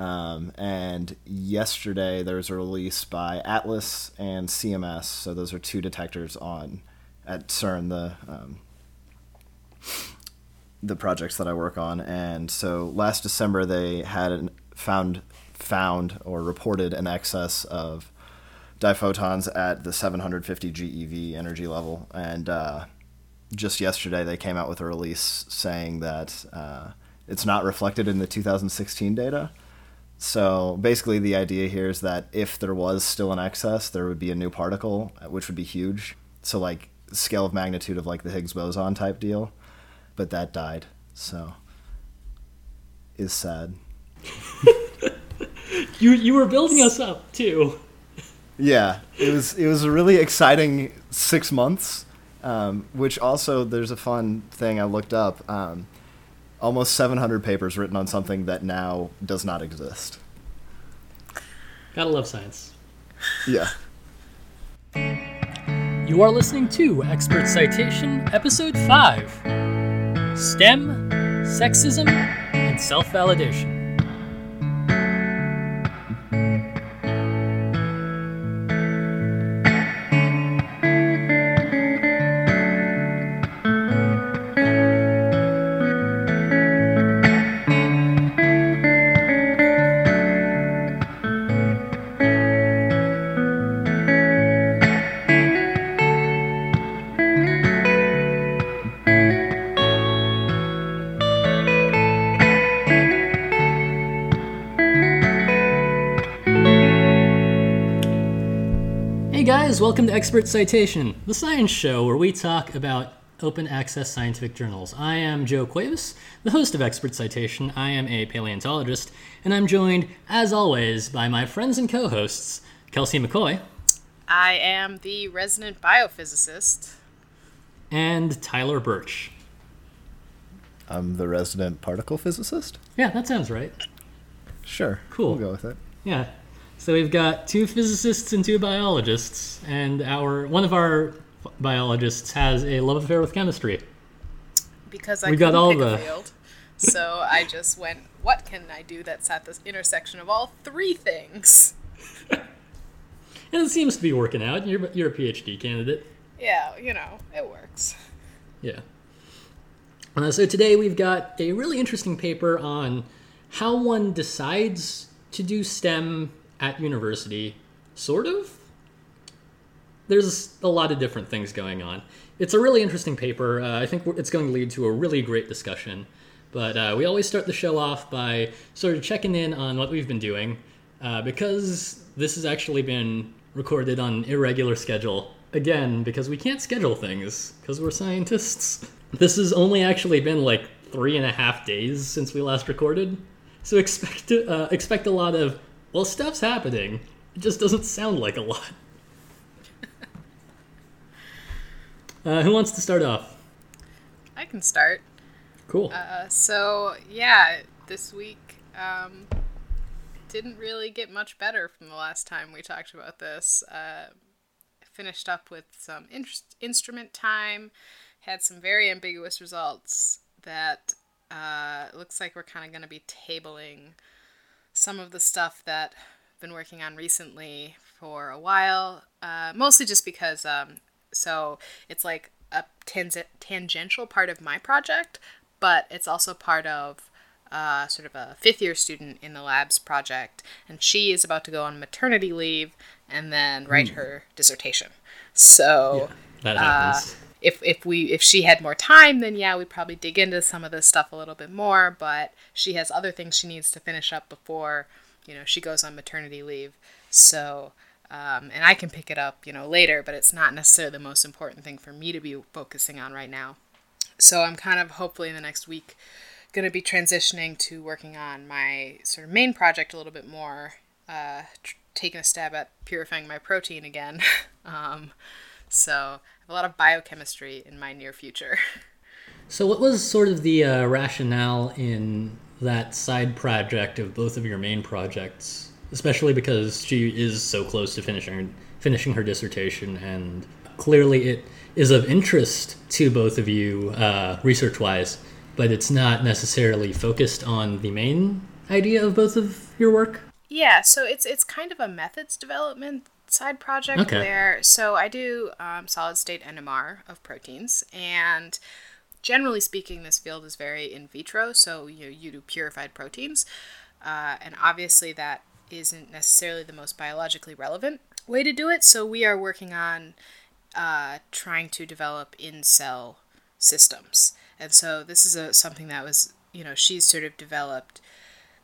Um, and yesterday there was a release by Atlas and CMS. So those are two detectors on at CERN, the um, the projects that I work on. And so last December they had an, found found or reported an excess of diphotons at the 750 GeV energy level, and uh, just yesterday they came out with a release saying that uh, it's not reflected in the 2016 data. So basically, the idea here is that if there was still an excess, there would be a new particle, which would be huge. So like scale of magnitude of like the Higgs boson type deal, but that died. So is sad. you you were building us up too. Yeah, it was it was a really exciting six months. Um, which also there's a fun thing I looked up. Um, almost 700 papers written on something that now does not exist. Gotta love science. Yeah. You are listening to Expert Citation, Episode 5 STEM, Sexism, and Self Validation. Welcome to Expert Citation, the science show where we talk about open access scientific journals. I am Joe Cuevas, the host of Expert Citation. I am a paleontologist, and I'm joined, as always, by my friends and co hosts, Kelsey McCoy. I am the resident biophysicist. And Tyler Birch. I'm the resident particle physicist? Yeah, that sounds right. Sure. Cool. We'll go with it. Yeah. So we've got two physicists and two biologists, and our one of our biologists has a love affair with chemistry. Because I we got all the field, so I just went, "What can I do that's at the intersection of all three things?" and it seems to be working out. You're you're a PhD candidate. Yeah, you know it works. Yeah. Uh, so today we've got a really interesting paper on how one decides to do STEM at university, sort of. There's a lot of different things going on. It's a really interesting paper. Uh, I think it's going to lead to a really great discussion. But uh, we always start the show off by sort of checking in on what we've been doing. Uh, because this has actually been recorded on irregular schedule. Again, because we can't schedule things, because we're scientists. This has only actually been like three and a half days since we last recorded. So expect, uh, expect a lot of well, stuff's happening. It just doesn't sound like a lot. Uh, who wants to start off? I can start. Cool. Uh, so yeah, this week um, didn't really get much better from the last time we talked about this. Uh, finished up with some in- instrument time, had some very ambiguous results that uh, looks like we're kind of going to be tabling some of the stuff that I've been working on recently for a while, uh, mostly just because, um, so it's like a tang- tangential part of my project, but it's also part of uh, sort of a fifth year student in the labs project, and she is about to go on maternity leave and then write mm. her dissertation. So yeah, that happens. Uh, if if we if she had more time, then yeah, we'd probably dig into some of this stuff a little bit more. But she has other things she needs to finish up before you know she goes on maternity leave. So. Um, and I can pick it up, you know, later, but it's not necessarily the most important thing for me to be focusing on right now. So I'm kind of hopefully in the next week going to be transitioning to working on my sort of main project a little bit more, uh, tr- taking a stab at purifying my protein again. um, so a lot of biochemistry in my near future. So, what was sort of the uh, rationale in that side project of both of your main projects, especially because she is so close to finishing finishing her dissertation, and clearly it is of interest to both of you uh, research wise, but it's not necessarily focused on the main idea of both of your work? Yeah, so it's it's kind of a methods development side project Okay. where so I do um, solid state NMR of proteins and generally speaking this field is very in vitro so you you do purified proteins uh, and obviously that isn't necessarily the most biologically relevant way to do it so we are working on uh, trying to develop in cell systems and so this is a something that was you know she's sort of developed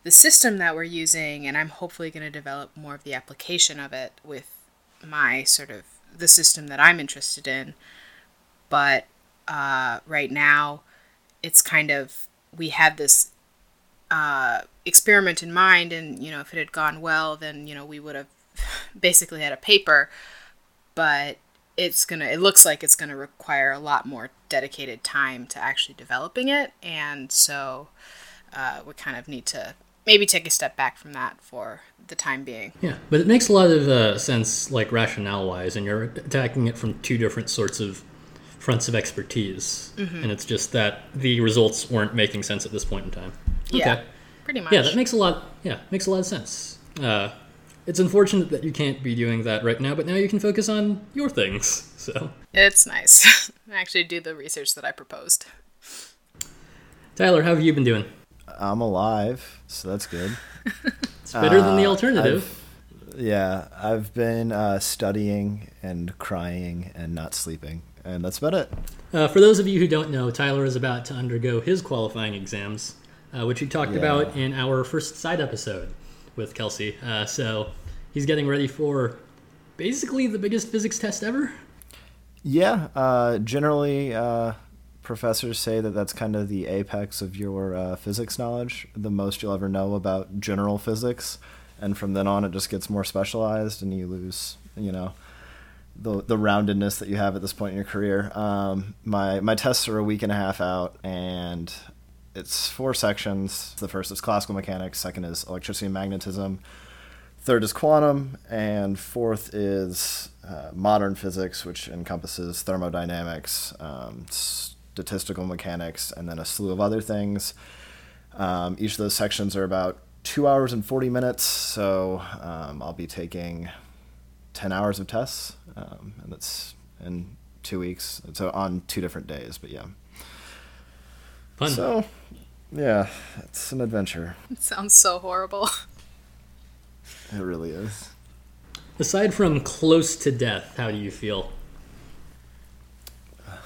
the system that we're using and i'm hopefully going to develop more of the application of it with my sort of the system that i'm interested in. But uh, right now it's kind of we had this uh, experiment in mind and you know if it had gone well then you know we would have basically had a paper. But it's gonna it looks like it's gonna require a lot more dedicated time to actually developing it. And so uh, we kind of need to maybe take a step back from that for the time being Yeah, but it makes a lot of uh, sense, like rationale wise, and you're attacking it from two different sorts of fronts of expertise, and it's just that the results weren't making sense at this point in time. yeah pretty much Yeah, that makes a lot. Yeah, makes a lot of sense. Uh, it's unfortunate that you can't be doing that right now, but now you can focus on your things. So, it's nice I actually do the research that i proposed Tyler, how have you been doing? I'm alive, so that's good. It's better than the Uh, alternative. Yeah, I've been uh, studying and crying and not sleeping, and that's about it. Uh, for those of you who don't know, Tyler is about to undergo his qualifying exams, uh, which we talked Yeah. about in our first side episode with Kelsey. Uh, so he's getting ready for basically the biggest physics test ever. Yeah, uh, generally, uh, professors say that that's kind of the apex of your uh, physics knowledge, the most you'll ever know about general physics, and from then on, it just gets more specialized, and you lose, you know, the the roundedness that you have at this point in your career. Um, my my tests are a week and a half out, and it's four sections. The first is classical mechanics, second is electricity and magnetism, third is quantum, and fourth is uh, modern physics, which encompasses thermodynamics, um, statistical mechanics, and then a slew of other things. Um, each of those sections are about two hours and 40 minutes, so um, I'll be taking 10 hours of tests, um, and that's in two weeks. So on two different days, but yeah. Fun. So, yeah, it's an adventure. it sounds so horrible It really is. Aside from close to death, how do you feel?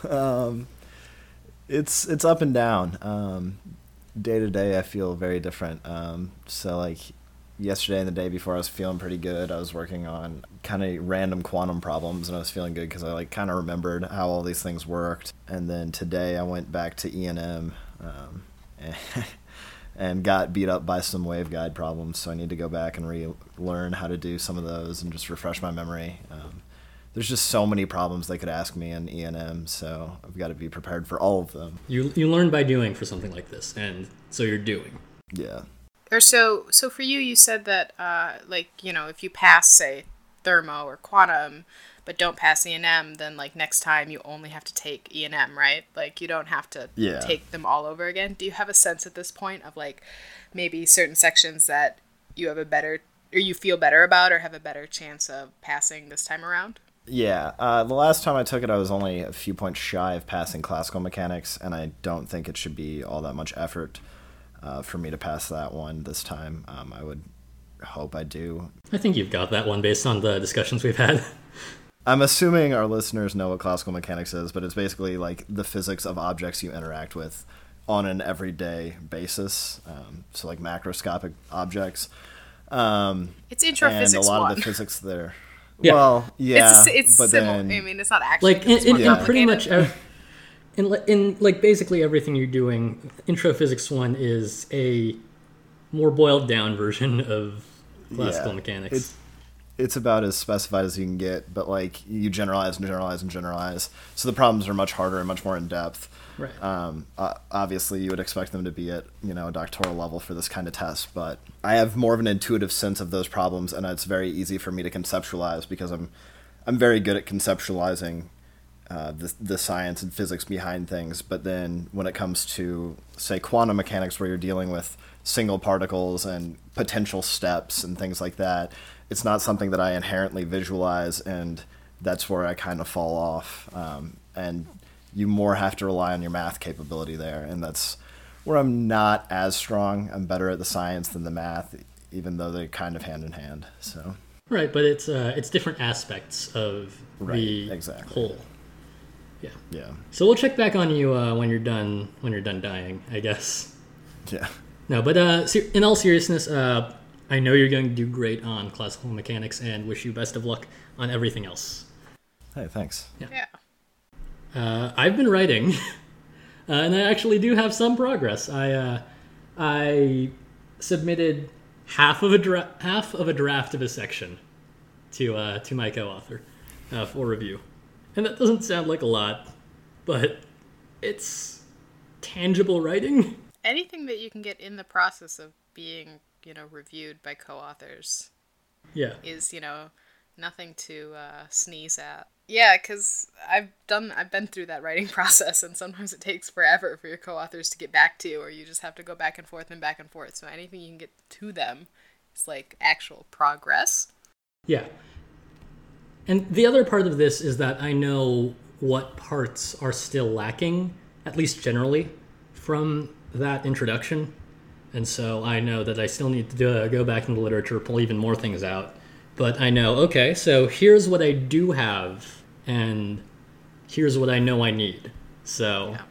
Um, it's it's up and down. Um, day to day, I feel very different. Um, so like yesterday and the day before, I was feeling pretty good. I was working on kind of random quantum problems, and I was feeling good because I like kind of remembered how all these things worked. And then today, I went back to E and M. Um, and got beat up by some waveguide problems, so I need to go back and relearn how to do some of those and just refresh my memory. Um, there's just so many problems they could ask me in E&M, so I've got to be prepared for all of them. You you learn by doing for something like this, and so you're doing. Yeah. or so so for you you said that uh like you know if you pass say thermo or quantum but don't pass E&M then like next time you only have to take E&M right like you don't have to Yeah. take them all over again do you have a sense at this point of like maybe certain sections that you have a better or you feel better about or have a better chance of passing this time around Yeah, uh, the last time I took it, I was only a few points shy of passing classical mechanics, and I don't think it should be all that much effort uh, for me to pass that one this time. Um, I would hope I do. I think you've got that one based on the discussions we've had. I'm assuming our listeners know what classical mechanics is, but it's basically like the physics of objects you interact with on an everyday basis. Um, so, like macroscopic objects. Um, it's intro and physics a lot one of the physics there. Yeah. Well, yeah, it's it's but similar then i mean it's not actually like in, in, in pretty much ev- in, li- in like basically everything you're doing intro physics one is a more boiled down version of classical Yeah. mechanics It's it's about as specified as you can get, but like you generalize and generalize and generalize. So the problems are much harder and much more in depth. Right. Um, uh, obviously, you would expect them to be at you know a doctoral level for this kind of test, but I have more of an intuitive sense of those problems, and it's very easy for me to conceptualize because I'm I'm very good at conceptualizing uh, the, the science and physics behind things. But then when it comes to, say, quantum mechanics, where you're dealing with single particles and potential steps and things like that, it's not something that I inherently visualize, and that's where I kind of fall off. Um, and you more have to rely on your math capability there, and that's where I'm not as strong. I'm better at the science than the math, even though they're kind of hand in hand. So right, but it's uh, it's different aspects of Right, the exactly. whole. Yeah. yeah, So we'll check back on you uh, when you're done when you're done dying, I guess. yeah. No, but uh, in all seriousness, uh, I know you're going to do great on classical mechanics, and wish you best of luck on everything else. Hey, thanks. Yeah. Uh, I've been writing, uh, and I actually do have some progress. I uh, I submitted half of a dra- half of a draft of a section to uh, to my co-author uh, for review, and that doesn't sound like a lot, but it's tangible writing. Anything that you can get in the process of being, you know, reviewed by co-authors Yeah, is, you know, nothing to uh, sneeze at. Yeah, because I've done, I've been through that writing process, and sometimes it takes forever for your co-authors to get back to you, or you just have to go back and forth and back and forth. So anything you can get to them is like actual progress. Yeah. And the other part of this is that I know what parts are still lacking, at least generally, from that introduction. And so I know that I still need to go back into the literature, pull even more things out. But I know, okay, so here's what I do have, and here's what I know I need. So Yeah.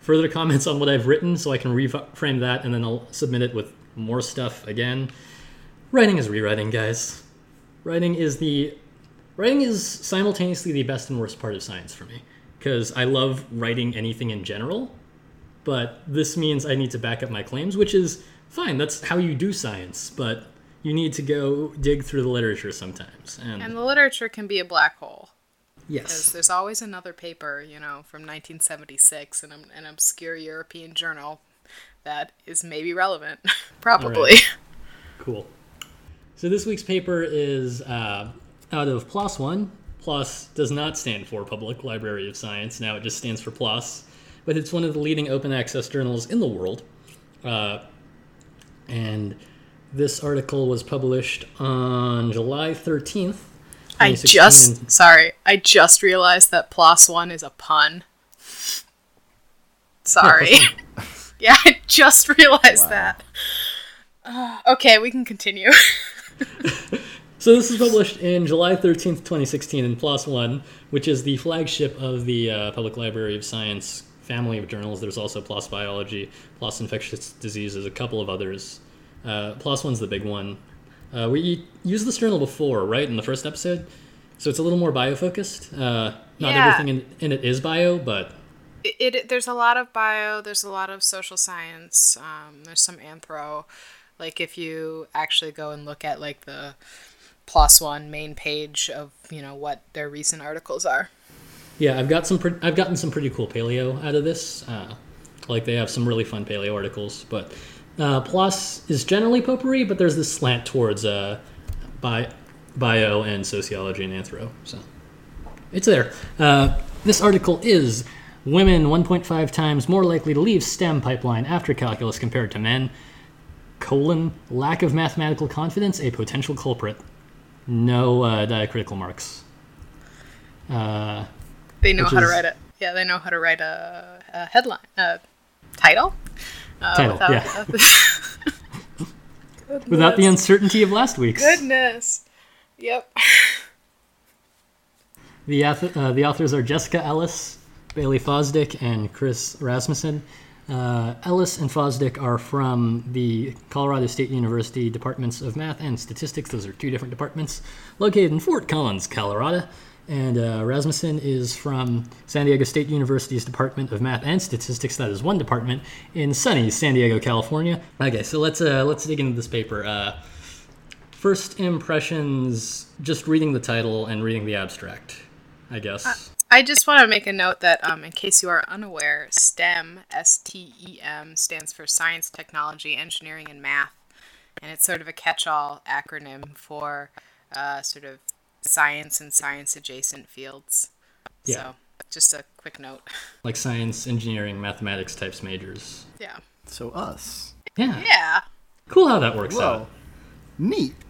further comments on what I've written so I can reframe that and then I'll submit it with more stuff again. Writing is rewriting, guys. Writing is the writing is simultaneously the best and worst part of science for me because I love writing anything in general, but this means I need to back up my claims, which is fine. That's how you do science, but you need to go dig through the literature sometimes. And, And the literature can be a black hole. Because yes, there's always another paper, you know, from 1976 in an, an obscure European journal that is maybe relevant. Probably. Alright. cool. So this week's paper is uh, out of PLOS One. PLOS does not stand for Public Library of Science. Now it just stands for PLOS, but it's one of the leading open access journals in the world. Uh, and this article was published on July 13th. I just, sorry, I just realized that plus one is a pun. Sorry. yeah, I just realized Wow. that. Uh, okay, we can continue. So this was published in July 13th, 2016 in PLOS One, which is the flagship of the uh, Public Library of Science family of journals. There's also PLOS Biology, PLOS Infectious Diseases, a couple of others. Uh, PLOS One's the big one. Uh, we used this journal before, right, in the first episode? So it's a little more bio-focused. Uh, not Yeah. everything in, in it is bio, but it, it there's a lot of bio there's a lot of social science um, there's some anthro like if you actually go and look at like the PLOS One main page of you know what their recent articles are Yeah, I've got some. Pre- I've gotten some pretty cool paleo out of this. Uh, like they have some really fun paleo articles, but uh, PLOS is generally potpourri, but there's this slant towards uh, bi- bio and sociology and anthro. So it's there. Uh, this article is women 1.5 times more likely to leave STEM pipeline after calculus compared to men. Colon lack of mathematical confidence a potential culprit. No uh, diacritical marks. Uh, they know how to write it yeah they know how to write a, a headline a title uh, Title, without, yeah. without, without the uncertainty of last week's. goodness yep The, uh, the authors are Jessica Ellis, Bailey Fosdick, and Chris Rasmussen. Uh, Ellis and Fosdick are from the Colorado State University Departments of Math and Statistics. Those are two different departments located in Fort Collins, Colorado. And uh, Rasmussen is from San Diego State University's Department of Math and Statistics. That is one department in sunny San Diego, California. Okay, so let's uh, let's dig into this paper. Uh, first impressions, just reading the title and reading the abstract, I guess. I just want to make a note that, um, in case you are unaware, STEM, S T E M, stands for Science, Technology, Engineering, and Math. And it's sort of a catch all acronym for uh, sort of science and science adjacent fields. Yeah. So just a quick note. Like science, engineering, mathematics types majors. Yeah. So us. Yeah. Yeah. Cool how that works Whoa. out. Neat.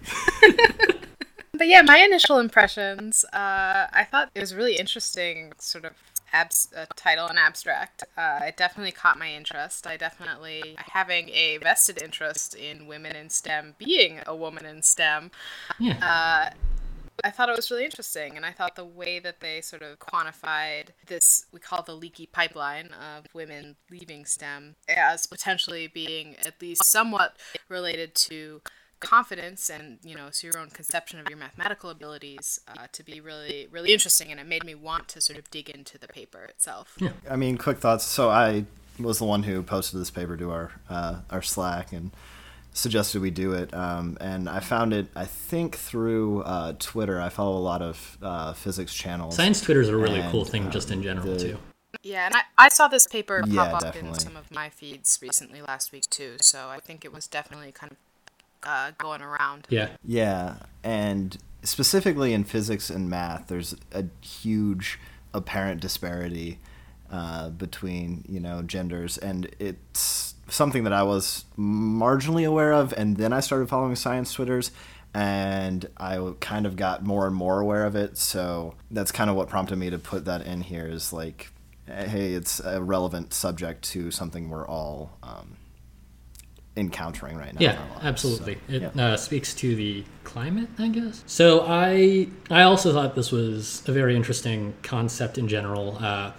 But yeah, my initial impressions, uh, I thought it was really interesting, sort of abs- uh, title and abstract. Uh, it definitely caught my interest. I definitely, having a vested interest in women in STEM, being a woman in STEM, Yeah. uh, I thought it was really interesting, and I thought the way that they sort of quantified this, we call the leaky pipeline of women leaving STEM, as potentially being at least somewhat related to confidence and you know so your own conception of your mathematical abilities uh, to be really really interesting and it made me want to sort of dig into the paper itself yeah. I mean, quick thoughts. So I was the one who posted this paper to our uh, our Slack and suggested we do it. Um, and I found it, I think, through uh, Twitter. I follow a lot of uh, physics channels. Science Twitter is a really And, cool thing um, just in general, the- too. yeah and I, I saw this paper Yeah, pop up in some of my feeds recently last week too so i think it was definitely kind of uh, going around Yeah. Yeah, and specifically in physics and math, there's a huge apparent disparity uh, between you know genders, and it's something that I was marginally aware of, and then I started following science twitters, and I kind of got more and more aware of it. So that's kind of what prompted me to put that in here. Is like, hey, it's a relevant subject to something we're all um, encountering right now. Yeah, lives. absolutely. So, it yeah. uh, speaks to the climate, I guess. So I I also thought this was a very interesting concept in general. Uh,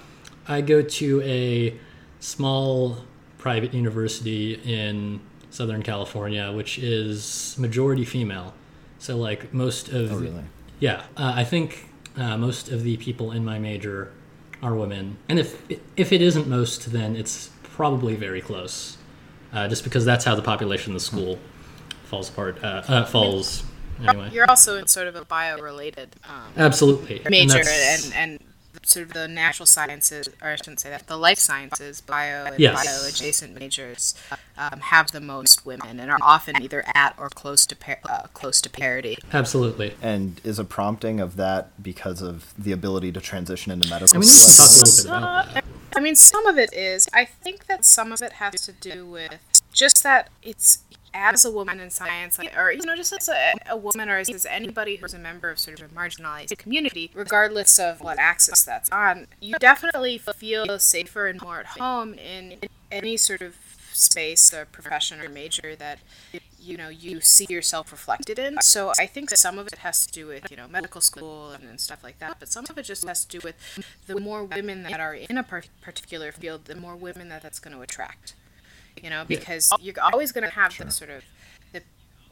I go to a small private university in Southern California, which is majority female. So like most of Oh, really? yeah, uh, I think uh, most of the people in my major are women, and if if it isn't most, then it's probably very close, uh, just because that's how the population of the school falls apart. Uh, uh, falls anyway. you're also in sort of a bio-related um, Absolutely, major that's- and, and sort of the natural sciences, or I shouldn't say that, the life sciences, bio and Yes. bio adjacent majors um, have the most women and are often either at or close to par- uh, close to parity. absolutely. And is a prompting of that because of the ability to transition into medical I mean, we can talk a little bit about that. I mean, some of it is. I think that some of it has to do with just that it's as a woman in science, like, or you know, just as a, a woman, or as, anybody who's a member of sort of a marginalized community, regardless of what axis that's on, you definitely feel safer and more at home in any sort of space or profession or major that you know you see yourself reflected in. So i think some of it has to do with you know medical school and, and stuff like that but some of it just has to do with the more women that are in a par- particular field the more women that that's going to attract you know because you're always going to have the sort of the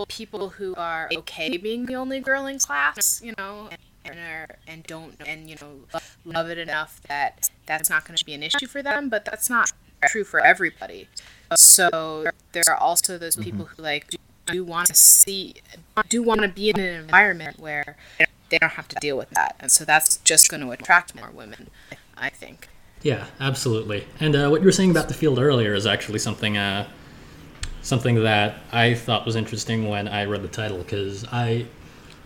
people who are okay being the only girl in class you know and are, and don't and you know love it enough that that's not going to be an issue for them but that's not true for everybody. So there are also those mm-hmm. people who like do, do want to see do want to be in an environment where they don't have to deal with that and so that's just going to attract more women i think Yeah, absolutely. And uh, what you were saying about the field earlier is actually something uh, something that I thought was interesting when I read the title because I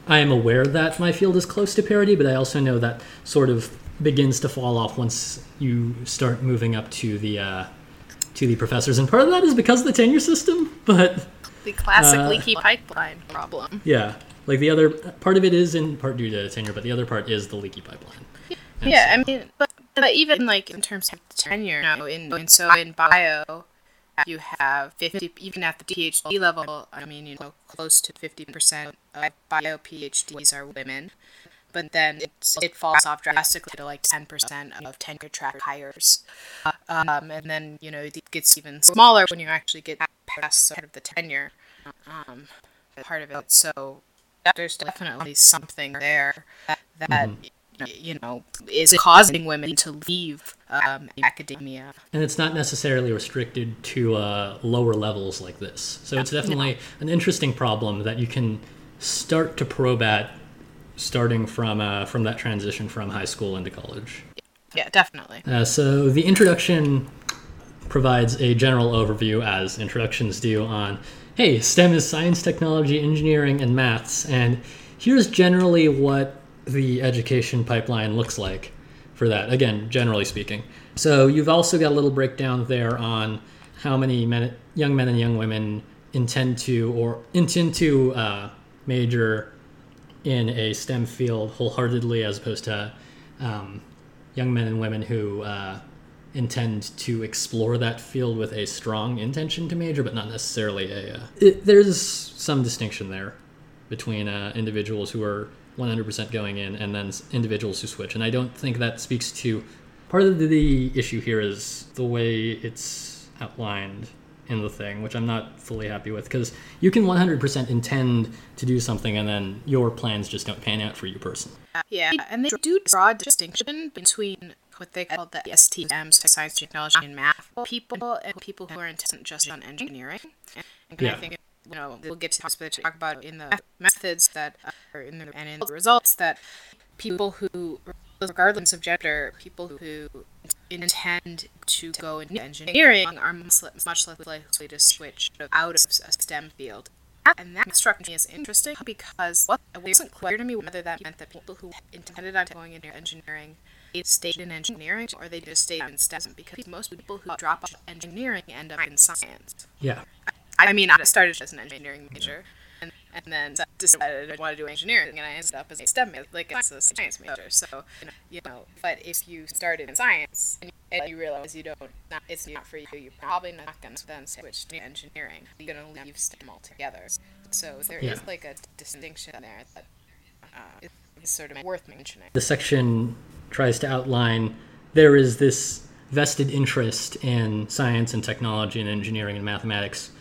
I am aware that my field is close to parity, but I also know that sort of begins to fall off once you start moving up to the uh, to the professors, and part of that is because of the tenure system. But the classic Uh, leaky pipeline problem yeah, like the other part of it is in part due to tenure, but the other part is the leaky pipeline. Yeah so- i mean but, but even like in terms of tenure you know, in, in so in bio you have 50 even at the phd level i mean you know close to 50% of bio phds are women. But then it's, it falls off drastically to like 10% of tenure track hires. Um, and then you know it gets even smaller when you actually get past sort of the tenure um, part of it. So there's definitely something there that y- you know is causing women to leave um, academia and it's not necessarily restricted to uh, lower levels like this. So it's definitely an interesting problem that you can start to probe at, starting from uh, from that transition from high school into college. yeah definitely Uh, so the introduction provides a general overview, as introductions do, on hey, STEM is science, technology, engineering, and maths, and here's generally what the education pipeline looks like for that. Again, generally speaking. So you've also got a little breakdown there on how many men, young men and young women intend to or intend to uh, major in a STEM field wholeheartedly, as opposed to um, young men and women who uh, intend to explore that field with a strong intention to major, but not necessarily a. Uh, it, there's some distinction there between uh, individuals who are 100% going in and then individuals who switch. And I don't think that speaks to part of the issue here is the way it's outlined in the thing, which I'm not fully happy with because you can 100% intend to do something and then your plans just don't pan out for you personally. Yeah, and they do draw a distinction between what they call the STEMs, science, technology, and math people, and people who are intent just on engineering. And Yeah. I think you know we'll get to this talk about in the methods that uh, are in the and in the results that people who regardless of gender people who intend to go into engineering are much less likely to switch out of a STEM field. And that struck me as interesting because it wasn't clear to me whether that meant that people who intended on going into engineering stayed in engineering or they just stayed in STEM because most people who drop out of engineering end up in science. Yeah. I mean, I started as an engineering major, and, and then decided I wanted to do engineering, and I ended up as a STEM major, like as a science major. So, you know, but if you started in science and you, and you realize you don't, not, it's not for you, you're probably not going to then switch to engineering. You're going to leave STEM altogether. So there is Yeah. like a distinction there that uh, is sort of worth mentioning. The section tries to outline there is this vested interest in science and technology and engineering and mathematics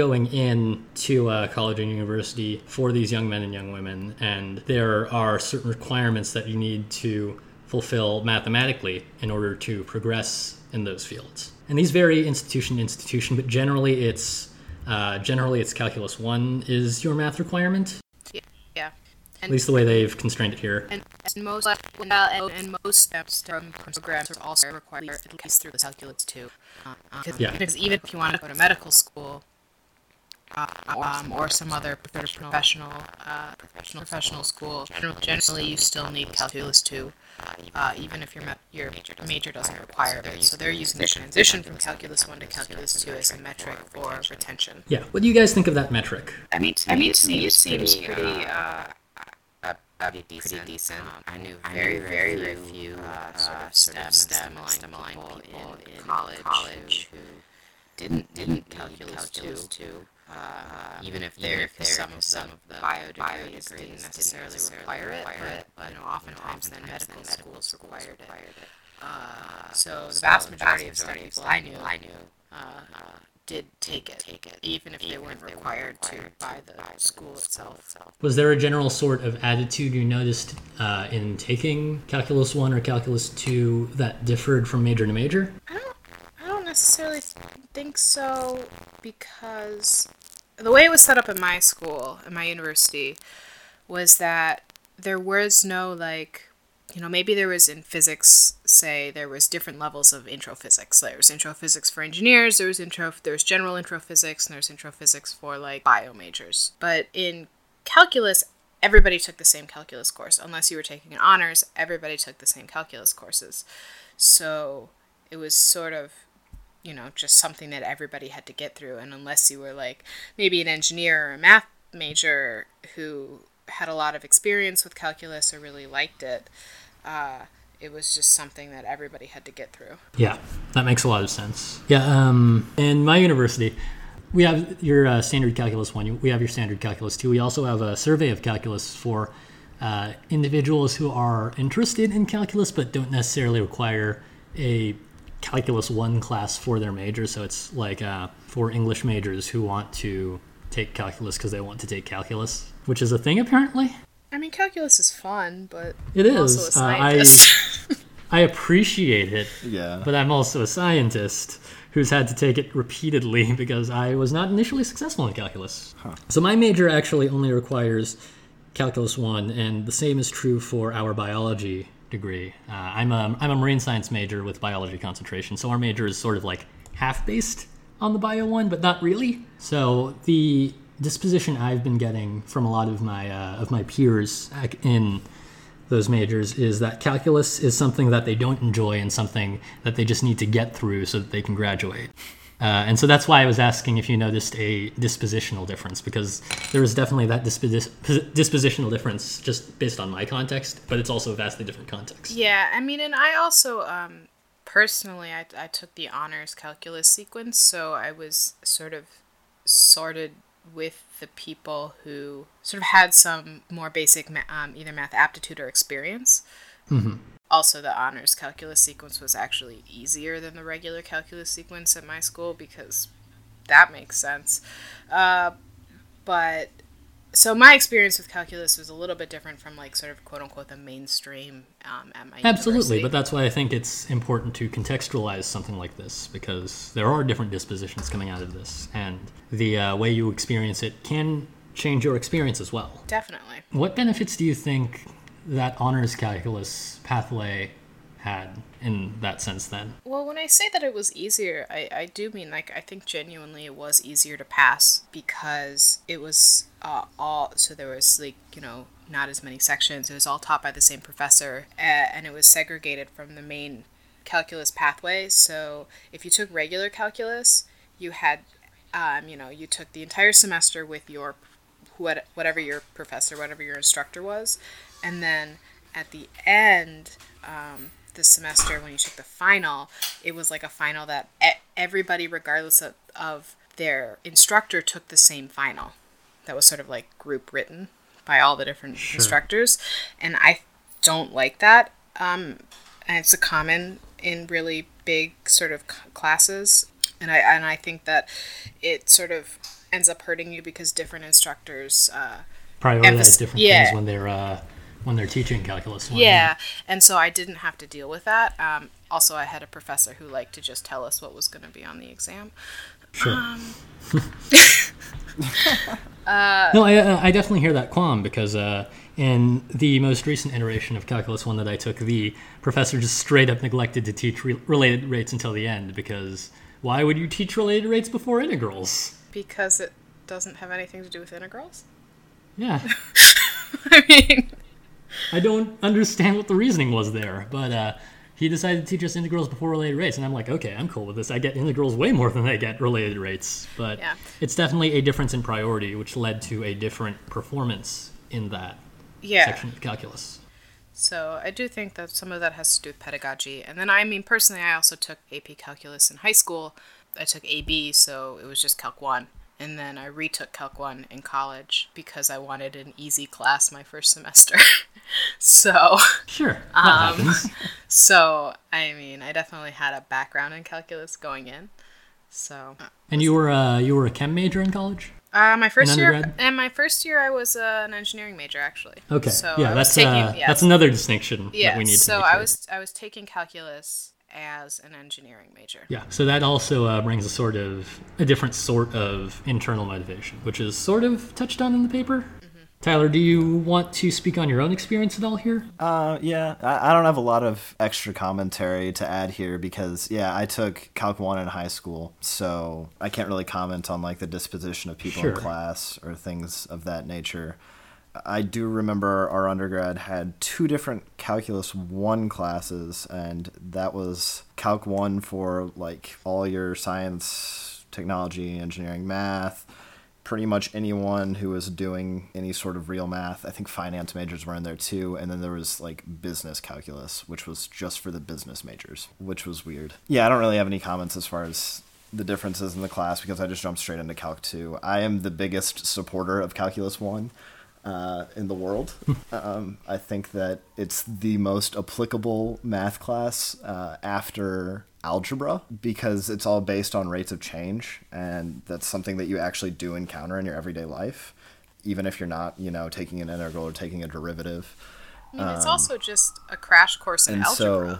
going in to uh, college and university for these young men and young women and there are certain requirements that you need to fulfill mathematically in order to progress in those fields and these vary institution to institution but generally it's uh, generally it's calculus 1 is your math requirement Yeah. yeah. at least the way they've constrained it here And, and most well, and, and most steps from programs are also required at least through the calculus too. Uh, because Yeah. because even if you want to go to medical school, uh, um, or some other professional professional uh, professional professional school, generally, generally you still need calculus two, uh, even if your ma- your major doesn't require it. So they're using the transition from calculus one to calculus two as a metric for retention. yeah what do you guys think of that metric I mean, to I mean, it to me, it seems seems pretty, pretty, uh, uh, pretty decent. Pretty decent. Um, I knew very, very, very few uh, sort of STEM, STEM, STEM aligned people in, in college, college who didn't didn't calculus two. Uh, even if they're if some of some of the bio degrees didn't necessarily require it, but, but you know, oftentimes then medical schools required it. Uh, So the vast majority of STEM people I knew, I knew, uh, did take it, take it, even if they weren't required to by the school itself. Was there a general sort of attitude you noticed uh, in taking Calculus 1 or Calculus 2 that differed from major to major? I don't, I don't necessarily think so because the way it was set up at my school, at my university, was that there was no like, you know, maybe there was in physics, say there was different levels of intro physics. There was intro physics for engineers. There was intro, there was general intro physics, and there was intro physics for like bio majors. But in calculus, everybody took the same calculus course, unless you were taking an honors. Everybody took the same calculus courses, so it was sort of you know, just something that everybody had to get through. And unless you were like maybe an engineer or a math major who had a lot of experience with calculus or really liked it, uh, it was just something that everybody had to get through. Yeah, that makes a lot of sense. Yeah, um, in my university, we have your uh, standard calculus 1, we have your standard calculus 2. We also have a survey of calculus for uh, individuals who are interested in calculus but don't necessarily require a calculus 1 class for their major. So it's like uh, for English majors who want to take calculus because they want to take calculus, which is a thing apparently. I mean, calculus is fun, but It I'm is. also a Uh, I- I appreciate it, Yeah. but I'm also a scientist who's had to take it repeatedly because I was not initially successful in calculus. So my major actually only requires calculus 1 and the same is true for our biology degree. Uh, I'm a I'm a marine science major with biology concentration, so our major is sort of like half based on the bio one, but not really. So the disposition I've been getting from a lot of my uh, of my peers in those majors is that calculus is something that they don't enjoy and something that they just need to get through so that they can graduate. Uh, and so that's why I was asking if you noticed a dispositional difference, because there is definitely that disposi- dispositional difference just based on my context, but it's also a vastly different context. Yeah, I mean, and I also, um, personally, I, I took the honors calculus sequence, so I was sort of sorted with the people who sort of had some more basic ma- um, either math aptitude or experience. Mm-hmm. Also, the honors calculus sequence was actually easier than the regular calculus sequence at my school because that makes sense. Uh, but so my experience with calculus was a little bit different from like sort of quote unquote the mainstream um, at my Absolutely, university. but that's why I think it's important to contextualize something like this because there are different dispositions coming out of this, and the uh, way you experience it can change your experience as well. definitely. What benefits do you think that honors calculus pathway had in that sense then? Well, when I say that it was easier, I, I do mean like I think genuinely it was easier to pass because it was uh, all so there was like you know not as many sections. It was all taught by the same professor, uh, and it was segregated from the main calculus pathway. So if you took regular calculus, you had um, you know you took the entire semester with your what whatever your professor, whatever your instructor was, and then at the end. Um, the semester when you took the final, it was like a final that everybody, regardless of, of their instructor, took the same final. That was sort of like group written by all the different instructors, and I don't like that. Um, and it's a common in really big sort of classes, and I and I think that it sort of ends up hurting you because different instructors. Uh, Prioritize different yeah. things when they're uh, when they're teaching calculus. one. Yeah, and so I didn't have to deal with that. Um, also, I had a professor who liked to just tell us what was going to be on the exam. Sure. Um, no, I, uh, I definitely hear that qualm because uh, in the most recent iteration of Calculus 1 that I took, the professor just straight up neglected to teach re- related rates until the end because why would you teach related rates before integrals? Because it doesn't have anything to do with integrals. Yeah, I mean, I don't understand what the reasoning was there, but uh, he decided to teach us integrals before related rates, and I'm like, okay, I'm cool with this. I get integrals way more than I get related rates, but Yeah. it's definitely a difference in priority, which led to a different performance in that yeah. section of calculus. So I do think that some of that has to do with pedagogy. And then, I mean, personally, I also took AP Calculus in high school. I took AB, so it was just Calc 1. And then I retook Calc 1 in college because I wanted an easy class my first semester. so, Sure, that Um, happens. so I mean, I definitely had a background in calculus going in. So, And you were uh, you were a chem major in college? uh, my first year, and my first year, I was uh, an engineering major actually. Okay, So yeah, I that's taking, uh, yeah, that's another distinction yeah. that we need so to make I here. was I was taking calculus as an engineering major. Yeah, so that also uh, brings a sort of a different sort of internal motivation, which is sort of touched on in the paper. Tyler, do you want to speak on your own experience at all here? Uh, yeah, I, I don't have a lot of extra commentary to add here because, yeah, I took Calc 1 in high school, so I can't really comment on, like, the disposition of people in class or things of that nature. I do remember our undergrad had two different Calculus 1 classes, and that was Calc 1 for, like, all your science, technology, engineering, math, pretty much anyone who was doing any sort of real math. I think finance majors were in there too, and then there was like business calculus, which was just for the business majors, which was weird. Yeah, I don't really have any comments as far as the differences in the class because I just jumped straight into Calc 2. I am the biggest supporter of Calculus 1 uh, in the world. um, I think that it's the most applicable math class uh, after algebra because it's all based on rates of change, and that's something that you actually do encounter in your everyday life, even if you're not, you know, taking an integral or taking a derivative. I mean, it's also just a crash course in Um, algebra. so,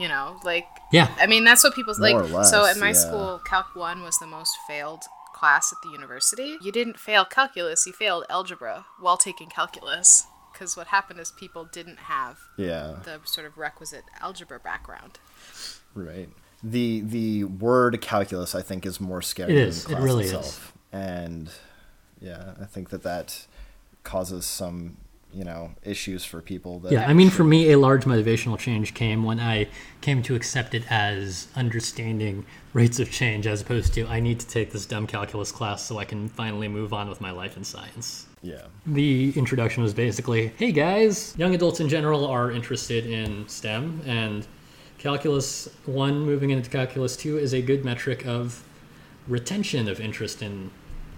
you know, like Yeah. I mean, that's what people like. More or so less, at my yeah. school, Calc One was the most failed class at the university. You didn't fail calculus; you failed algebra while taking calculus. Because what happened is people didn't have yeah. the sort of requisite algebra background. Right. The the word calculus I think is more scary It than is. the It class really is. itself. And yeah, I think that that causes some you know issues for people. That Yeah, I mean, for me, a large motivational change came when I came to accept it as understanding rates of change as opposed to I need to take this dumb calculus class so I can finally move on with my life in science. yeah, The introduction was basically hey guys, young adults in general are interested in STEM, and Calculus 1 moving into Calculus 2 is a good metric of retention of interest in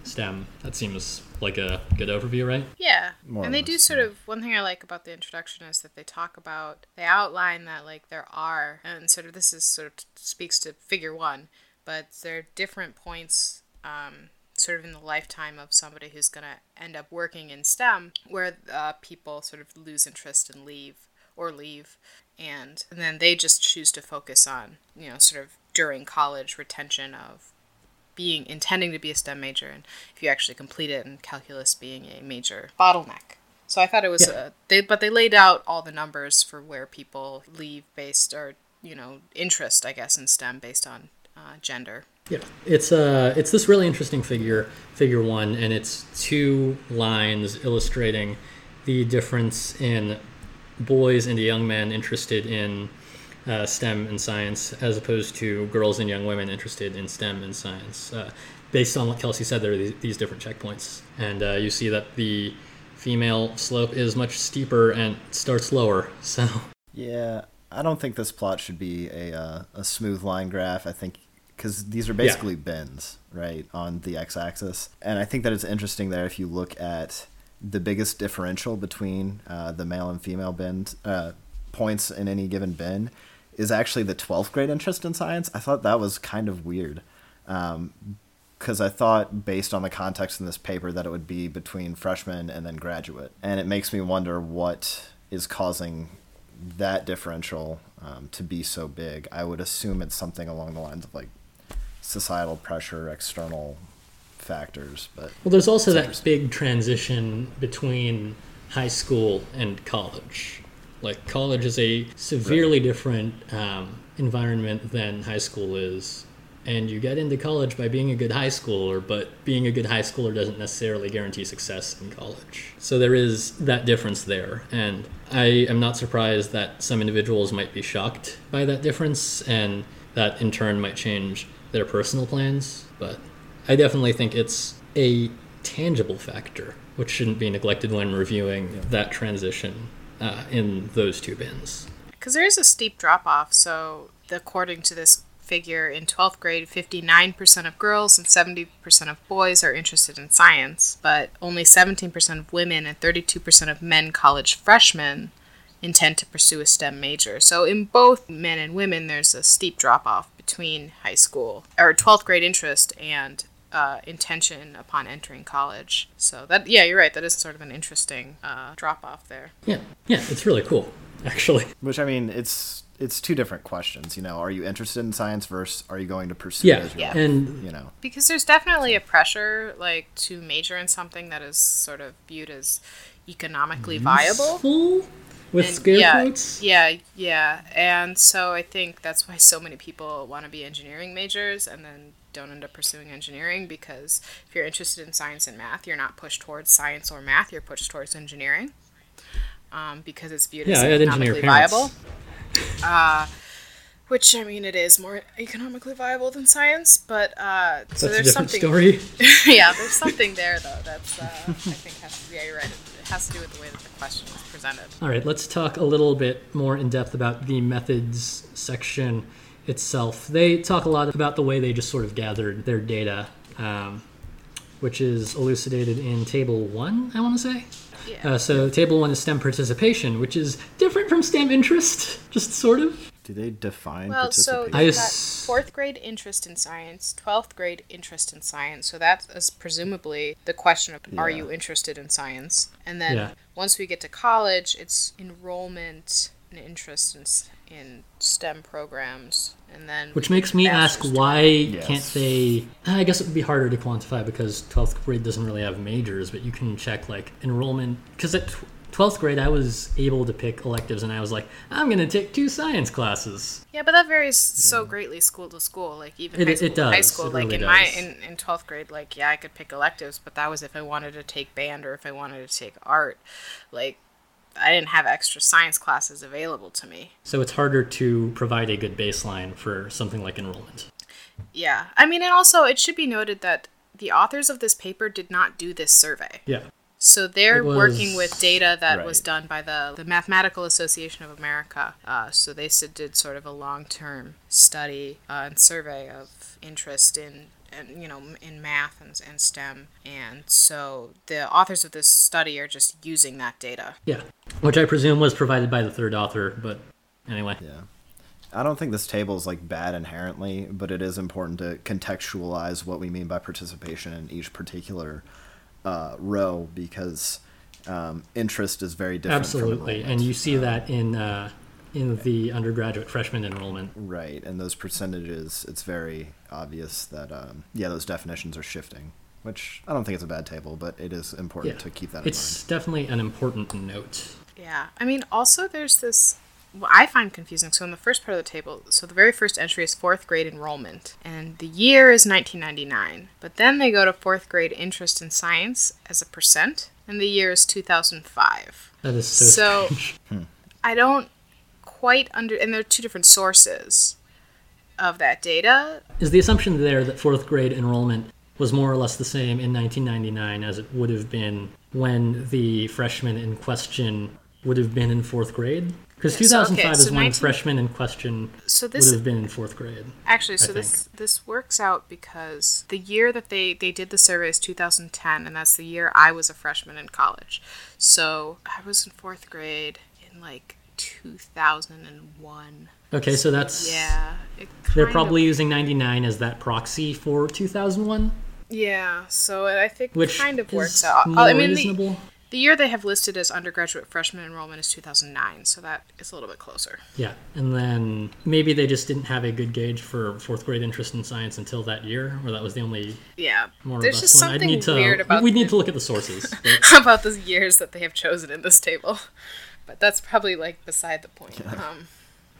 STEM. That seems like a good overview, right? Yeah. More and they do less, sort of one thing I like about the introduction is that they talk about they outline that like there are and sort of this is sort of speaks to figure one, but there are different points um, sort of in the lifetime of somebody who's going to end up working in STEM where uh, people sort of lose interest and leave or leave and, and then they just choose to focus on you know sort of during college retention of being intending to be a STEM major, and if you actually complete it, and calculus being a major bottleneck. So I thought it was Yeah. a they, but they laid out all the numbers for where people leave based or you know interest, I guess, in STEM based on uh, gender. Yeah, it's uh, it's this really interesting figure, figure one, and it's two lines illustrating the difference in boys and young men interested in uh, STEM and science, as opposed to girls and young women interested in STEM and science. Uh, based on what Kelsey said, there are these, these different checkpoints, and uh, you see that the female slope is much steeper and starts lower. So yeah. I don't think this plot should be a uh, a smooth line graph. I think because these are basically bins, right, on the x-axis, and I think that it's interesting there if you look at the biggest differential between uh, the male and female bins uh, points in any given bin is actually the 12th grade interest in science. I thought that was kind of weird. because I thought, based on the context in this paper, that it would be between freshman and then graduate. And it makes me wonder what is causing that differential um, to be so big. I would assume it's something along the lines of like societal pressure, external factors, but Well, there's also that big transition between high school and college. Like, college is a severely different um, environment than high school is. And you get into college by being a good high schooler, but being a good high schooler doesn't necessarily guarantee success in college. So there is that difference there. And I am not surprised that some individuals might be shocked by that difference, and that in turn might change their personal plans. But I definitely think it's a tangible factor, which shouldn't be neglected when reviewing that transition uh, in those two bins. Because there is a steep drop off. So, according to this figure, in 12th grade, 59% of girls and 70% of boys are interested in science, but only 17% of women and 32% of men college freshmen intend to pursue a STEM major. So, in both men and women, there's a steep drop off between high school or 12th grade interest and uh, intention upon entering college. So that yeah, you're right. That is sort of an interesting uh, drop off there. Yeah, yeah, it's really cool, actually. which I mean, it's it's two different questions. You know, are you interested in science versus are you going to pursue Yeah, it as your Yeah. life? and you know, Because there's definitely a pressure like to major in something that is sort of viewed as economically viable. full with And scare yeah, quotes. Yeah, yeah. And so I think that's why so many people want to be engineering majors and then don't end up pursuing engineering because if you're interested in science and math, you're not pushed towards science or math, you're pushed towards engineering. Um, because it's viewed Yeah, as I had engineer economically viable. Uh, which I mean, it is more economically viable than science, but uh, so there's something. story. yeah, there's something there though. That's uh, I think has to. Yeah, you're right. It has to do with the way that the question was presented. All right, let's talk a little bit more in depth about the methods section itself. They talk a lot about the way they just sort of gathered their data, um, which is elucidated in Table 1, I want to say. Yeah. Uh, so, Table 1 is STEM participation, which is different from STEM interest, just sort of. do they define Well, so participation? I you've got ass- fourth grade interest in science, twelfth grade interest in science. So that is presumably the question of are you interested in science? And then Yeah. once we get to college, it's enrollment and interest in, s- in STEM programs, and then Which makes me ask bachelor's why Yes. can't they? I guess it would be harder to quantify because 12th grade doesn't really have majors, but you can check like enrollment because at 12th grade, I was able to pick electives, and I was like, I'm going to take two science classes. Yeah, but that varies so greatly school to school. Like even It- high it school, high school. It like really in my in in twelfth grade, like yeah, I could pick electives, but that was if I wanted to take band or if I wanted to take art. Like I didn't have extra science classes available to me. So it's harder to provide a good baseline for something like enrollment. Yeah, I mean, and also it should be noted that the authors of this paper did not do this survey. Yeah. So they're was- working with data that was done by the, the Mathematical Association of America. Uh, so they did sort of a long term study uh, and survey of interest in, and you know, in math and, and STEM. And so the authors of this study are just using that data. Yeah. Which I presume was provided by the third author, but anyway. Yeah. I don't think this table is like bad inherently, but it is important to contextualize what we mean by participation in each particular uh, row because um, interest is very different. from Absolutely. And you see that in uh, in the undergraduate freshman enrollment. right, and those percentages, it's very obvious that um, yeah, those definitions are shifting. Which I don't think it's a bad table, but it is important Yeah. to keep that in It's definitely an important note. Yeah. I mean, also there's this. What I find confusing. So in the first part of the table, so the very first entry is fourth grade enrollment, and the year is 1999. But then they go to fourth grade interest in science as a percent, and the year is 2005. That is so, So- strange. I don't quite under, and there are two different sources of that data. Is the assumption there that fourth grade enrollment was more or less the same in 1999 as it would have been when the freshman in question would have been in fourth grade? Because Yeah, so, okay, 2005 so is when 19 freshman in question So would have been in fourth grade. Actually, so this this works out because the year that they they did the survey is 2010, and that's the year I was a freshman in college. So I was in fourth grade in like 2001. Okay, so that's Yeah, they're probably of- using 99 as that proxy for 2001, yeah. So I think which kind of works out. Oh, more I mean, reasonable. the year they have listed as undergraduate freshman enrollment is 2009, so that is a little bit closer. Yeah, and then maybe they just didn't have a good gauge for fourth grade interest in science until that year, or that was the only Yeah, more there's just one. Something need to weird about we need the- to look at the sources. but- about the years that they have chosen in this table. But that's probably like beside the point. Um,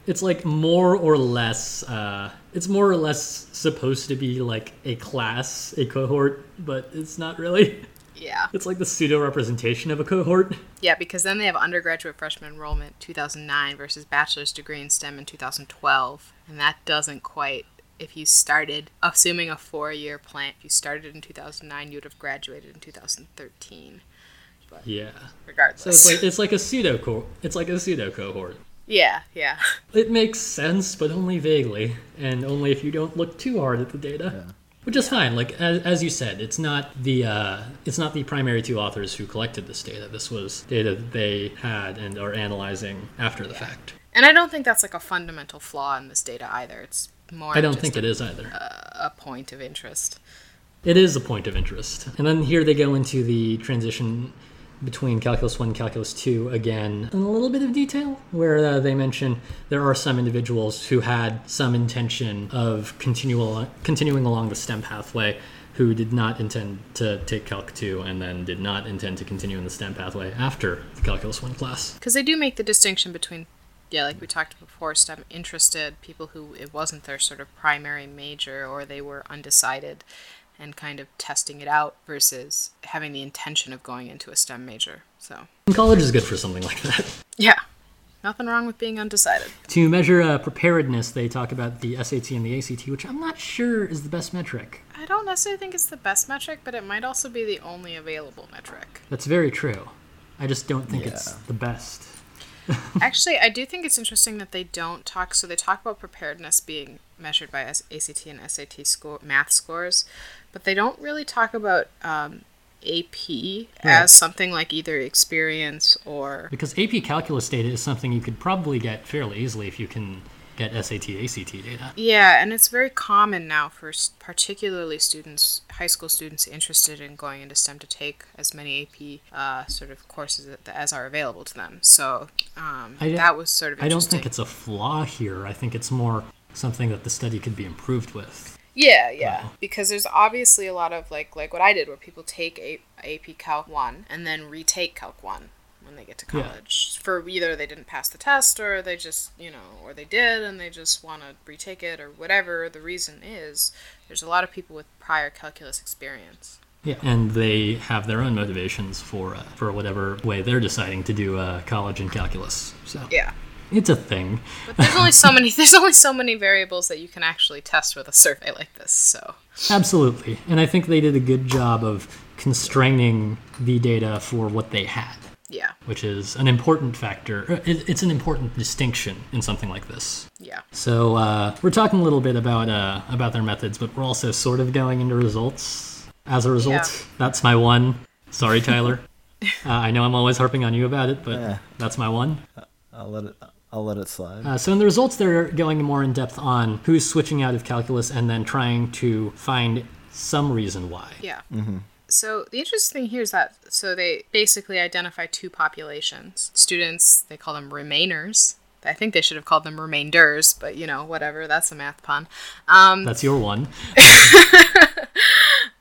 it's like more or less uh, it's more or less supposed to be like a class a cohort but it's not really yeah. it's like the pseudo representation of a cohort Yeah, because then they have undergraduate freshman enrollment 2009 versus bachelor's degree in STEM in 2012, and that doesn't quite. If you started, assuming a four-year plan, if you started in 2009, you would have graduated in 2013. yeah Regardless. so it's like it's like a pseudo co- it's like a pseudo cohort yeah, yeah, it makes sense but only vaguely and only if you don't look too hard at the data which is fine like as, as you said it's not the uh, it's not the primary two authors who collected this data this was data that they had and are analyzing after the fact and I don't think that's like a fundamental flaw in this data either. It's more. i don't think a, it is either a point of interest. It is a point of interest. And then here they go into the transition between Calculus 1 and Calculus 2 again in a little bit of detail, where uh, they mention there are some individuals who had some intention of continual, continuing along the STEM pathway who did not intend to take Calc 2 and then did not intend to continue in the STEM pathway after the Calculus 1 class. Because they do make the distinction between, yeah, like we talked before, STEM interested people who it wasn't their sort of primary major or they were undecided and kind of testing it out versus having the intention of going into a STEM major. So, college is good for something like that. yeah, nothing wrong with being undecided. to measure uh, preparedness, they talk about the SAT and the ACT, which I'm not sure is the best metric. I don't necessarily think it's the best metric, but it might also be the only available metric. That's very true. I just don't think it's the best. Actually, I do think it's interesting that they don't talk. So they talk about preparedness being measured by ACT and SAT score math scores, but they don't really talk about um, AP as something like either experience or Because AP calculus data is something you could probably get fairly easily if you can get SAT, ACT data. yeah, and it's very common now for particularly students, high school students interested in going into STEM to take as many AP uh, sort of courses as are available to them. So um, that was sort of I don't think it's a flaw here. I think it's more something that the study could be improved with. Yeah, yeah. Because there's obviously a lot of like like what I did where people take a AP Calc 1 and then retake Calc 1 when they get to Yeah. college. For either they didn't pass the test or they just, you know, or they did and they just want to retake it or whatever the reason is. There's a lot of people with prior calculus experience. Yeah, and they have their own motivations for uh, for whatever way they're deciding to do uh, college and calculus. So Yeah. It's a thing. But there's only so many there's only so many variables that you can actually test with a survey like this. So, Absolutely, and I think they did a good job of constraining the data for what they had, yeah. which is an important factor. uh, It's an important distinction in something like this. Yeah. So uh, we're talking a little bit about uh, about their methods, but we're also sort of going into results. As a result, Yeah. that's my one. Sorry, Tyler. uh, I know I'm always harping on you about it, but Yeah. that's my one. I'll let it. I'll let it slide. Uh, so in the results, they're going more in depth on who's switching out of calculus and then trying to find some reason why. Yeah. So the interesting thing here is that so they basically identify two populations. Students, they call them remainers. I think they should have called them remainders, but you know, whatever. That's a math pun. Um, That's your one. so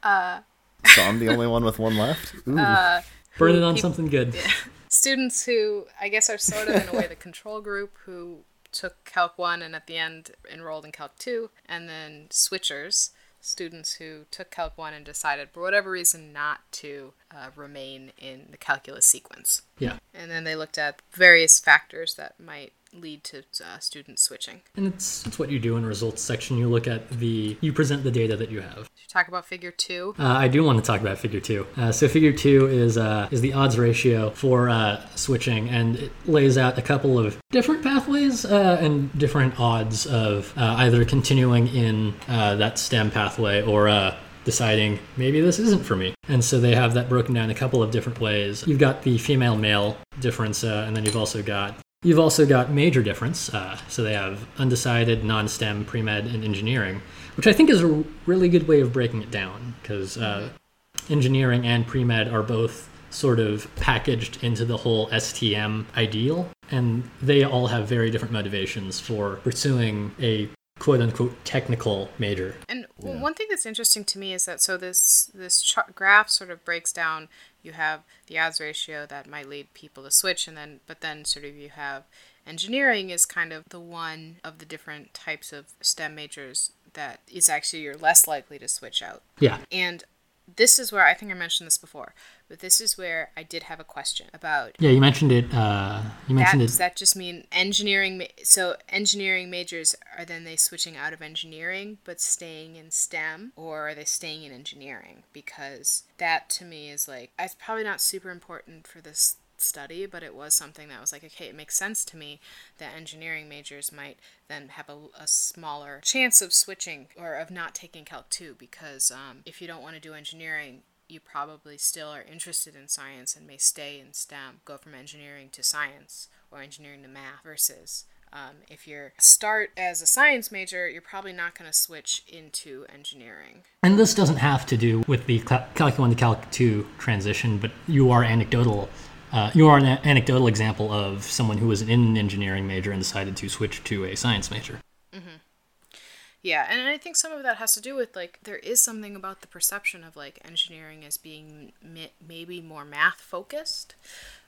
I'm the only one with one left. Ooh. Burn it on peop- something good. students who I guess are sort of in a way the control group who took Calc 1 and at the end enrolled in Calc 2, and then switchers, students who took Calc 1 and decided for whatever reason not to uh, remain in the calculus sequence. Yeah. And then they looked at various factors that might lead to uh, student switching. And it's, it's what you do in results section. You look at the, you present the data that you have. Should we talk about figure 2? Uh, I do want to talk about figure two. Uh, so figure two is uh, is the odds ratio for uh, switching, and it lays out a couple of different pathways uh, and different odds of uh, either continuing in uh, that STEM pathway or uh, deciding maybe this isn't for me. And so they have that broken down a couple of different ways. You've got the female male difference, uh, and then you've also got You've also got major difference. Uh, so they have undecided, non-STEM, pre-med, and engineering, which I think is a really good way of breaking it down because uh, engineering and pre-med are both sort of packaged into the whole STEM ideal, and they all have very different motivations for pursuing a quote-unquote technical major. And well, one thing that's interesting to me is that so this this chart graph sort of breaks down. You have the odds ratio that might lead people to switch, and then but then sort of you have engineering is kind of the one of the different types of STEM majors that is actually you're less likely to switch out. Yeah, And this is where I think I mentioned this before, but this is where I did have a question about yeah. You mentioned it. Uh, you that, mentioned does that just mean engineering? ma- So engineering majors are then they switching out of engineering but staying in STEM, or are they staying in engineering? Because that to me is like it's probably not super important for this study, but it was something that was like, okay, it makes sense to me that engineering majors might then have a, a smaller chance of switching or of not taking Calc 2 because um, if you don't want to do engineering, you probably still are interested in science and may stay in STEM, go from engineering to science or engineering to math versus um, if you're start as a science major, you're probably not going to switch into engineering. And this doesn't have to do with the Cal- Calc 1 to Calc 2 transition, but you are anecdotal. Uh, you are an anecdotal example of someone who was in an engineering major and decided to switch to a science major. Yeah, and I think some of that has to do with like there is something about the perception of like engineering as being ma- maybe more math focused.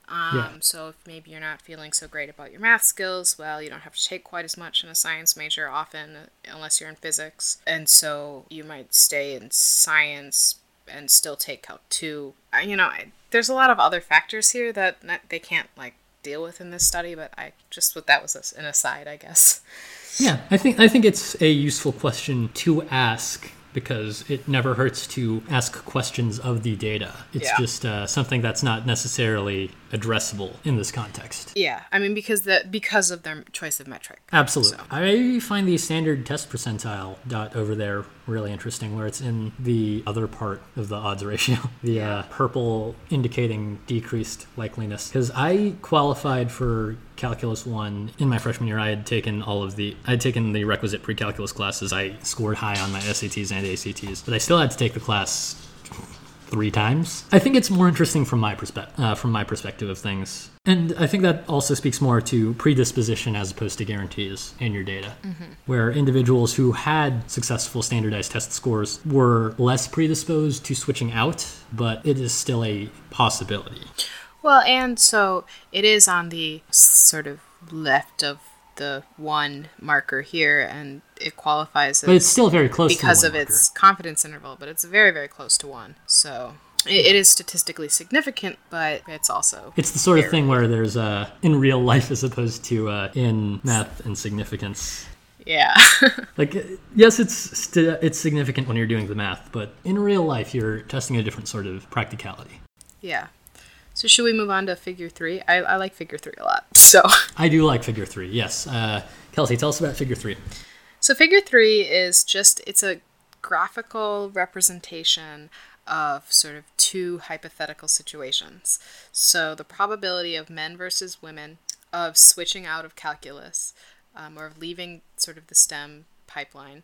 Um, Yeah. So if maybe you're not feeling so great about your math skills, well, you don't have to take quite as much in a science major often, uh, unless you're in physics, and so you might stay in science and still take Calc two. Uh, You know, I, there's a lot of other factors here that they can't like deal with in this study, but I just what that was an aside, I guess. Yeah, I think I think it's a useful question to ask because it never hurts to ask questions of the data. It's Yeah. just uh, something that's not necessarily addressable in this context. Yeah, I mean because the because of their choice of metric. Absolutely. So- I find the standard test percentile dot over there really interesting, where it's in the other part of the odds ratio, the uh, purple indicating decreased likeliness. Because I qualified for calculus one in my freshman year. I had taken all of the, I had taken the requisite pre-calculus classes. I scored high on my SATs and ACTs, but I still had to take the class three times. I think it's more interesting from my perspective, uh, from my perspective of things, and I think that also speaks more to predisposition as opposed to guarantees in your data, where individuals who had successful standardized test scores were less predisposed to switching out, but it is still a possibility. Well, and so it is on the sort of left of the one marker here, and it qualifies as But it's still very close because to of one its confidence interval, but it's very, very close to one. So it, it is statistically significant, but it's also It's the sort of thing where there's uh, in real life as opposed to uh, in math and significance. yeah. Like, uh, yes, it's st- it's significant when you're doing the math, but in real life, you're testing a different sort of practicality. yeah. So should we move on to figure three? I, I like figure three a lot. So I do like figure three. Yes, uh, Kelsey, tell us about figure three. So figure three is just it's a graphical representation of sort of two hypothetical situations. So the probability of men versus women of switching out of calculus um, or of leaving sort of the STEM pipeline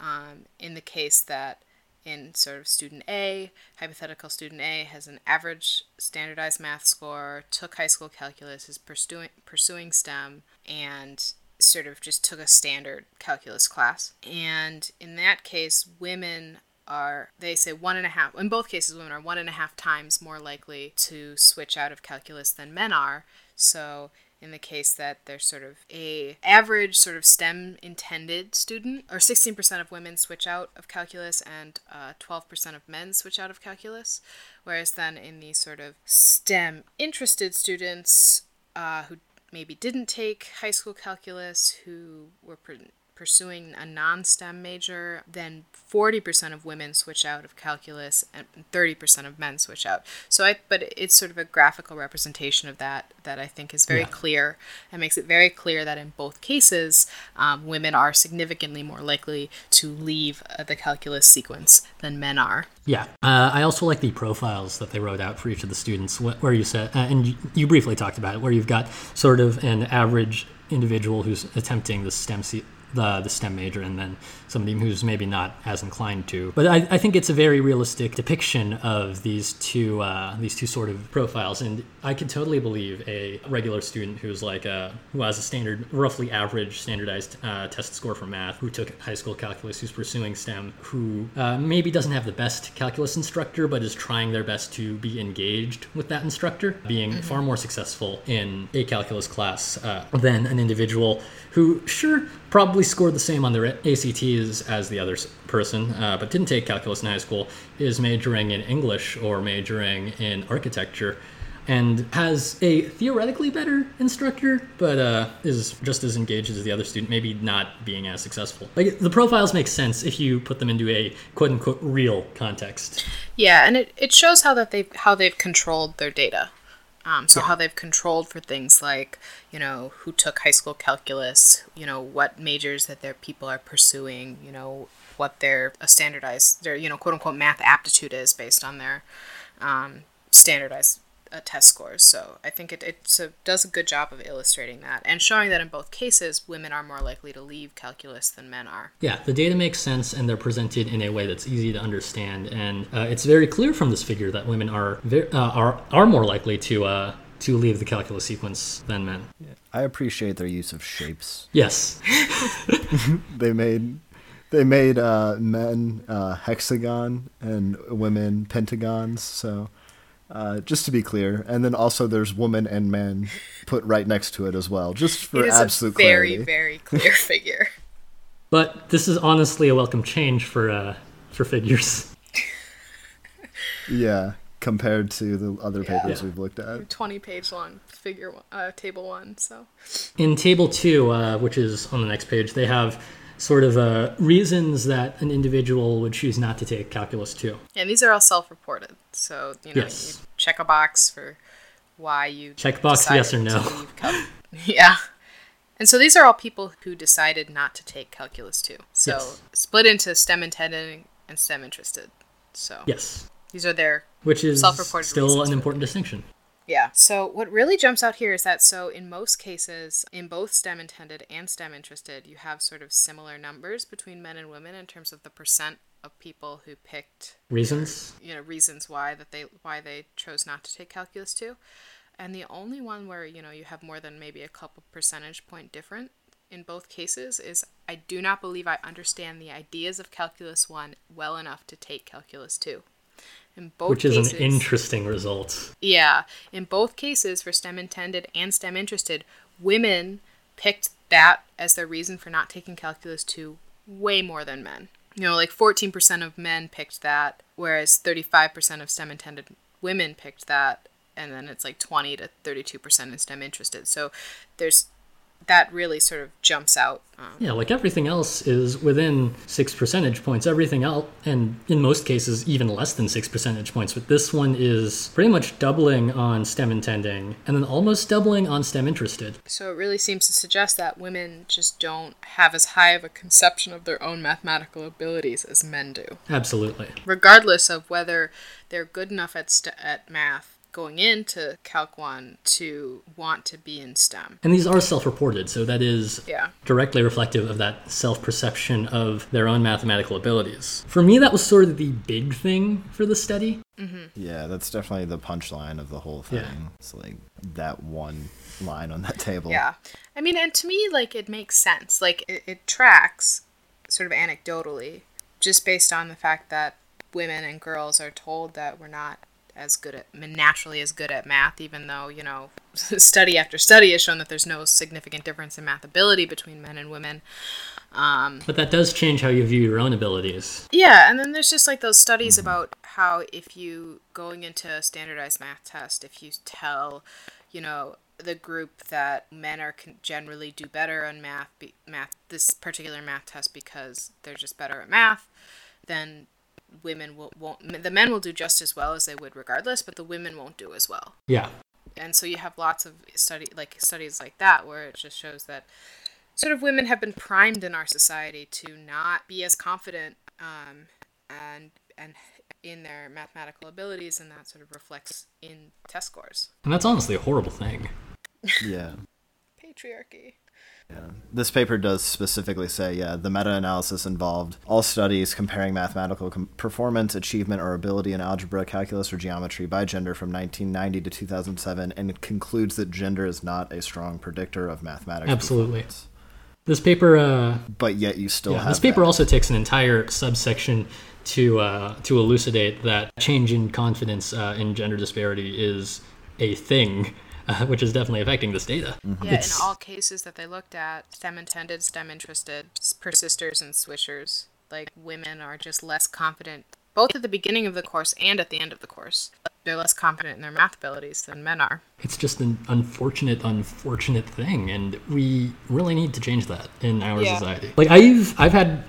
um, in the case that in sort of student A, hypothetical student A has an average standardized math score, took high school calculus, is pursuing pursuing STEM, and sort of just took a standard calculus class. And in that case, women are they say one and a half in both cases women are one and a half times more likely to switch out of calculus than men are so in the case that they're sort of a average sort of STEM intended student, or 16% of women switch out of calculus and uh, 12% of men switch out of calculus. Whereas then in the sort of STEM interested students uh, who maybe didn't take high school calculus, who were pr- pursuing a non-STEM major, then 40% of women switch out of calculus and 30% of men switch out. So I but it's sort of a graphical representation of that that I think is very Yeah. clear and makes it very clear that in both cases, um, women are significantly more likely to leave uh, the calculus sequence than men are. Yeah, uh, I also like the profiles that they wrote out for each of the students, where you said, uh, and you, you briefly talked about it, where you've got sort of an average individual who's attempting the STEM se- the the STEM major, and then somebody who's maybe not as inclined to. But I, I think it's a very realistic depiction of these two uh, these two sort of profiles, and I could totally believe a regular student who's like a, who has a standard, roughly average standardized uh, test score for math, who took high school calculus, who's pursuing STEM, who uh, maybe doesn't have the best calculus instructor, but is trying their best to be engaged with that instructor, being far more successful in a calculus class uh, than an individual who, sure, probably scored the same on their ACTs as the other person, uh, but didn't take calculus in high school, is majoring in English or majoring in architecture and has a theoretically better instructor, but uh, is just as engaged as the other student, maybe not being as successful. Like the profiles make sense if you put them into a quote unquote real context. Yeah, and it, it shows how that they how they've controlled their data. Um, so how they've controlled for things like you know who took high school calculus, you know what majors that their people are pursuing, you know what their a standardized their you know quote unquote math aptitude is based on their um, standardized uh, test scores. So I think it it's a, does a good job of illustrating that and showing that in both cases women are more likely to leave calculus than men are. Yeah, the data makes sense and they're presented in a way that's easy to understand, and uh, it's very clear from this figure that women are ve- uh, are are more likely to uh, to leave the calculus sequence than men. I appreciate their use of shapes. Yes, They made they made uh, men uh, hexagon and women pentagons. So uh, just to be clear, and then also there's woman and men put right next to it as well, just for it is absolute a very clarity. very clear figure. but this is honestly a welcome change for uh, for figures. Yeah, compared to the other papers Yeah. we've looked at. 20 page long figure uh, table one so In table two, uh, which is on the next page, they have sort of uh, reasons that an individual would choose not to take calculus two. and these are all self-reported so you know Yes. you check a box for why you check box yes or no. to leave cal- yeah and so these are all people who decided not to take calculus 2 so Yes. split into stem intended and stem interested so Yes, these are their which is Self-reported still an important distinction. Yeah. So what really jumps out here is that so in most cases, in both STEM intended and STEM interested, you have sort of similar numbers between men and women in terms of the percent of people who picked Reasons? you know reasons why that they why they chose not to take calculus 2 and the only one where you know you have more than maybe a couple percentage point different in both cases is i do not believe i understand the ideas of calculus 1 well enough to take calculus 2 In both Which is cases, an interesting result. yeah, in both cases for STEM intended and STEM interested, women picked that as their reason for not taking calculus 2 way more than men. You know, like 14% of men picked that, whereas 35% of STEM intended women picked that, and then it's like 20 to 32% in STEM interested. So there's that really sort of jumps out. Um, Yeah, like everything else is within six percentage points. Everything else, and in most cases, even less than six percentage points. But this one is pretty much doubling on STEM intending and then almost doubling on STEM interested. So it really seems to suggest that women just don't have as high of a conception of their own mathematical abilities as men do. Absolutely. regardless of whether they're good enough at st- at math going into Calc 1 to want to be in STEM. And these are self reported, so that is Yeah. directly reflective of that self perception of their own mathematical abilities. For me, that was sort of the big thing for the study. Mm-hmm. Yeah, that's definitely the punchline of the whole thing. Yeah. It's like that one line on that table. Yeah. I mean, and to me, like, it makes sense. Like, it, it tracks sort of anecdotally, just based on the fact that women and girls are told that we're not as good at naturally as good at math even though you know study after study has shown that there's no significant difference in math ability between men and women um, But that does change how you view your own abilities. Yeah, and then there's just like those studies mm-hmm. about how if you going into a standardized math test, if you tell, you know, the group that men are can generally do better on math, be, math this particular math test because they're just better at math, then women will won't the men will do just as well as they would regardless, but the women won't do as well Yeah. and so you have lots of study like studies like that where it just shows that sort of women have been primed in our society to not be as confident um, and and in their mathematical abilities and that sort of reflects in test scores And that's honestly a horrible thing. Yeah. patriarchy Yeah. This paper does specifically say, yeah, the meta analysis involved all studies comparing mathematical com- performance, achievement, or ability in algebra, calculus, or geometry by gender from 1990 to 2007, and it concludes that gender is not a strong predictor of mathematics. Absolutely. This paper, uh, But yet you still yeah, have this paper that. also takes an entire subsection to uh, to elucidate that change in confidence uh, in gender disparity is a thing, uh, which is definitely affecting this data. yeah It's- in all cases that they looked at stem intended stem interested persisters and switchers like women are just less confident both at the beginning of the course and at the end of the course they're less confident in their math abilities than men are It's just an unfortunate, unfortunate thing, and we really need to change that in our Yeah. society. Like I've I've had pr-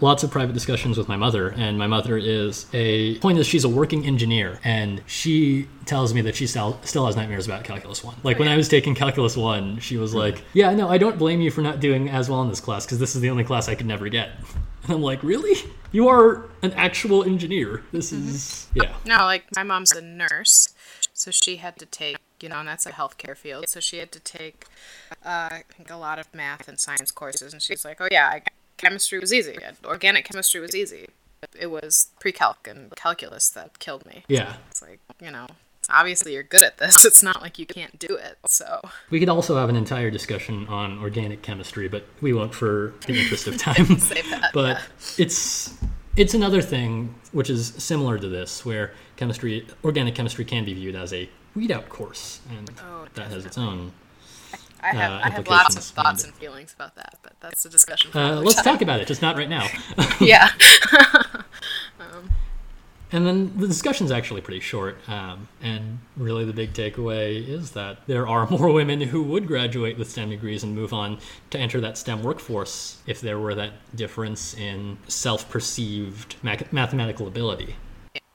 lots of private discussions with my mother, and my mother is a point is she's a working engineer, and she tells me that she still still has nightmares about calculus one. Like when I was taking calculus one, she was like, "Yeah, no, I don't blame you for not doing as well in this class because this is the only class I could never get." And I'm like, "Really? You are an actual engineer. This is yeah." No, like my mom's a nurse, so she had to take, you know, and that's a healthcare field. So she had to take, uh, I think, a lot of math and science courses, and she's like, "Oh yeah, I, chemistry was easy. Organic chemistry was easy. It was pre-calc and calculus that killed me." Yeah. It's like, you know, obviously you're good at this. It's not like you can't do it. So We could also have an entire discussion on organic chemistry, but we won't for the interest of time. save that. but it's it's another thing which is similar to this, where chemistry, organic chemistry, can be viewed as a weed-out course, and Oh, that has its own. I have, uh, I have lots of thoughts and- feelings about that, but that's a discussion for Uh, let's time. talk about it, just not right now. Yeah. And then the discussion's actually pretty short, um, and really the big takeaway is that there are more women who would graduate with STEM degrees and move on to enter that STEM workforce if there were that difference in self-perceived mac- mathematical ability.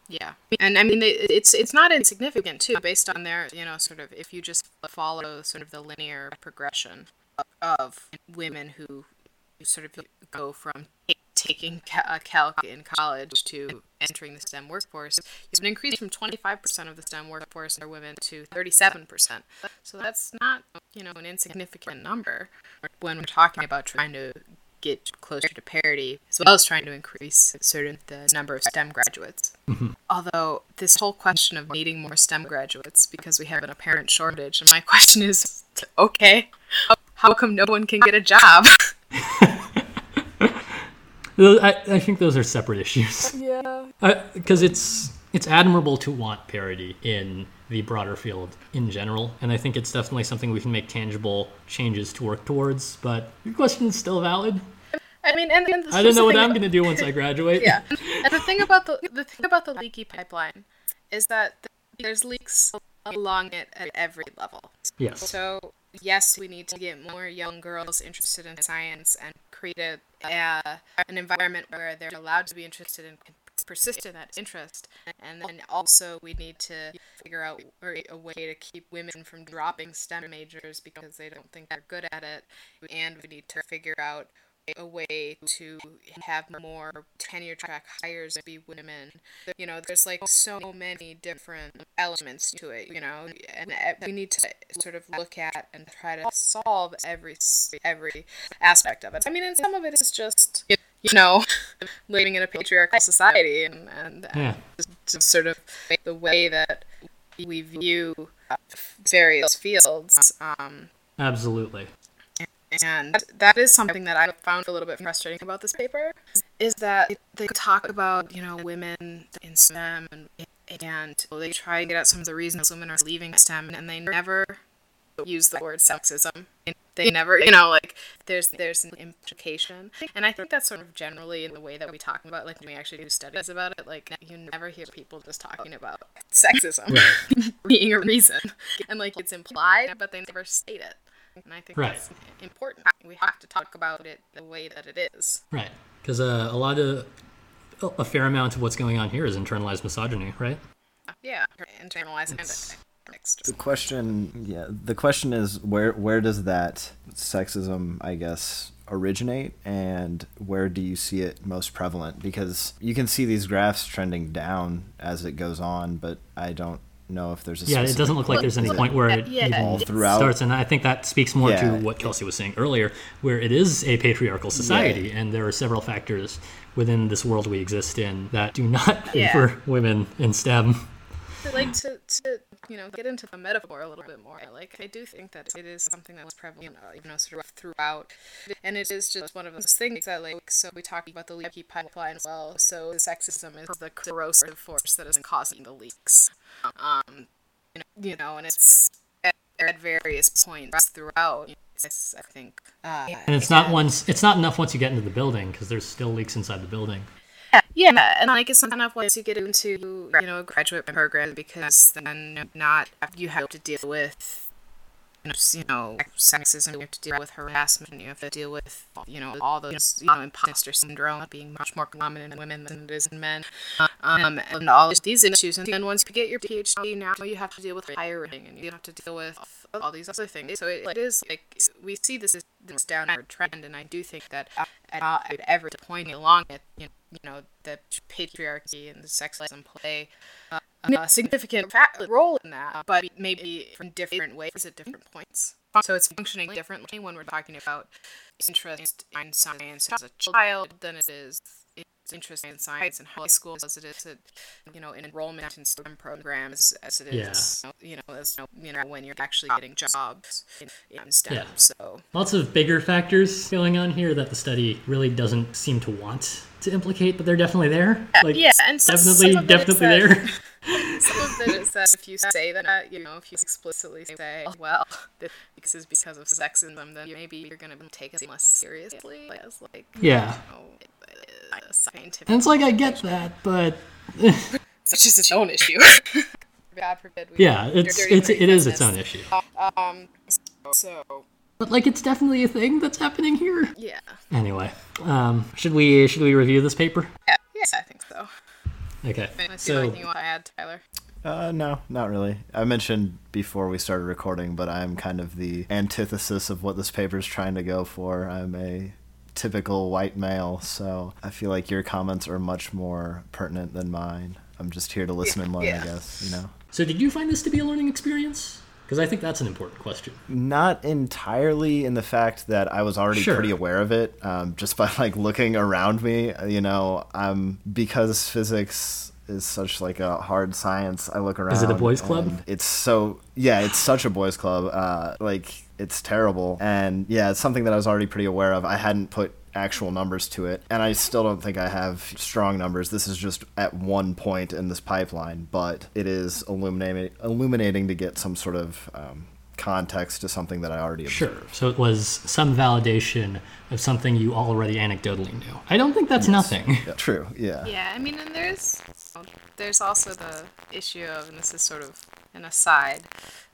Yeah, and I mean it's it's not insignificant too, based on their you know sort of if you just follow sort of the linear progression of women who sort of go from taking uh, calc in college to entering the STEM workforce, have an increase from 25% of the STEM workforce are women to 37%. So that's not you know an insignificant number when we're talking about trying to get closer to parity, as well as trying to increase sort of the number of STEM graduates. Mm-hmm. Although this whole question of needing more STEM graduates because we have an apparent shortage, and my question is, okay, how come no one can get a job? I, I think those are separate issues. Yeah. Uh, because it's it's admirable to want parity in the broader field in general, and I think it's definitely something we can make tangible changes to work towards. But your question is still valid. I mean, and, and I don't know what I'm going to do once I graduate. yeah. And the thing about the the thing about the leaky pipeline is that there's leaks along it at every level. Yes. So yes, we need to get more young girls interested in science and create a, uh, a an environment where they're allowed to be interested in persist in that interest and then also we need to figure out a way to keep women from dropping STEM majors because they don't think they're good at it and we need to figure out a way to have more tenure track hires be women. You know, there's like so many different elements to it, you know, and we need to sort of look at and try to solve every every aspect of it. I mean, and some of it is just you know, living in a patriarchal society and, and, yeah. just sort of the way that we view various fields. Um, Absolutely. And that is something that I found a little bit frustrating about this paper, is that they talk about, you know, women in STEM and, and they try to get at some of the reasons women are leaving STEM and they never use the word sexism. They never, you know, like there's there's an implication, and I think that's sort of generally in the way that we talk about, like when we actually do studies about it. Like you never hear people just talking about sexism right. being a reason, and like it's implied, but they never state it. And I think right. that's important. We have to talk about it the way that it is. Right, because uh, a lot of a fair amount of what's going on here is internalized misogyny, right? Yeah, internalized the question, yeah, the question is where where does that sexism, I guess, originate, and where do you see it most prevalent? Because you can see these graphs trending down as it goes on, but I don't know if there's a yeah. It doesn't look like there's any point where it yeah, even throughout. starts, and I think that speaks more yeah. to what Kelsey was saying earlier, where it is a patriarchal society, yeah. and there are several factors within this world we exist in that do not favor women in STEM. Like to, to you know, get into the metaphor a little bit more. Like, I do think that it is something that's prevalent, uh, you know, sort of throughout. And it is just one of those things that, like, so we talk about the leaky pipeline as well. So the sexism is the corrosive force that is causing the leaks. Um, you know, and it's at, at various points throughout. I think. Uh, and it's not once. It's not enough once you get into the building because there's still leaks inside the building. Yeah, and like it's not enough once you get into you know a graduate program because then not you have to deal with you know sexism, you have to deal with harassment, you have to deal with you know all those you know imposter syndrome being much more common in women than it is in men, um, and all of these issues. And then once you get your PhD, now you have to deal with hiring and you have to deal with all these other things. So it, it is like we see this this downward trend, and I do think that at, at every point along it, you know, you know the patriarchy and the sexism play uh, a significant role in that, but maybe from different ways at different points. So it's functioning differently when we're talking about interest in science as a child than it is interest in science in high school as it is at, you know, in enrollment in STEM programs as it is, yeah. you know, as you know, when you're actually getting jobs in, in STEM. Yeah. So lots of bigger factors going on here that the study really doesn't seem to want to implicate, but they're definitely there. Like, yeah, and so definitely, definitely there. some of it is that if you say that, uh, you know, if you explicitly say, oh, well, this is because of sexism, then maybe you're going to take it less seriously as, like, yeah. You know, scientific. And it's like, I get that, but. it's just its own issue. God forbid. yeah, it's, it's, it is its own issue. Um, so. But like, it's definitely a thing that's happening here. Yeah. Anyway, um, should we should we review this paper? Yeah, yes, I think so. Okay. so, anything you want to add, Tyler? Uh, no, not really. I mentioned before we started recording, but I'm kind of the antithesis of what this paper is trying to go for. I'm a typical white male, so I feel like your comments are much more pertinent than mine. I'm just here to listen and learn, yeah. I guess, you know. So, did you find this to be a learning experience? Because I think that's an important question. Not entirely in the fact that I was already sure. pretty aware of it, um, just by like looking around me. You know, um, because physics is such like a hard science. I look around. Is it a boys' club? It's so yeah, it's such a boys' club. Uh, like it's terrible, and yeah, it's something that I was already pretty aware of. I hadn't put actual numbers to it, and I still don't think I have strong numbers. This is just at one point in this pipeline, but it is illuminating, illuminating to get some sort of um, context to something that I already Sure. observed. So it was some validation of something you already anecdotally knew. I don't think that's nothing. Yeah, true. Yeah. Yeah, I mean, and there's there's also the issue of, and this is sort of an aside,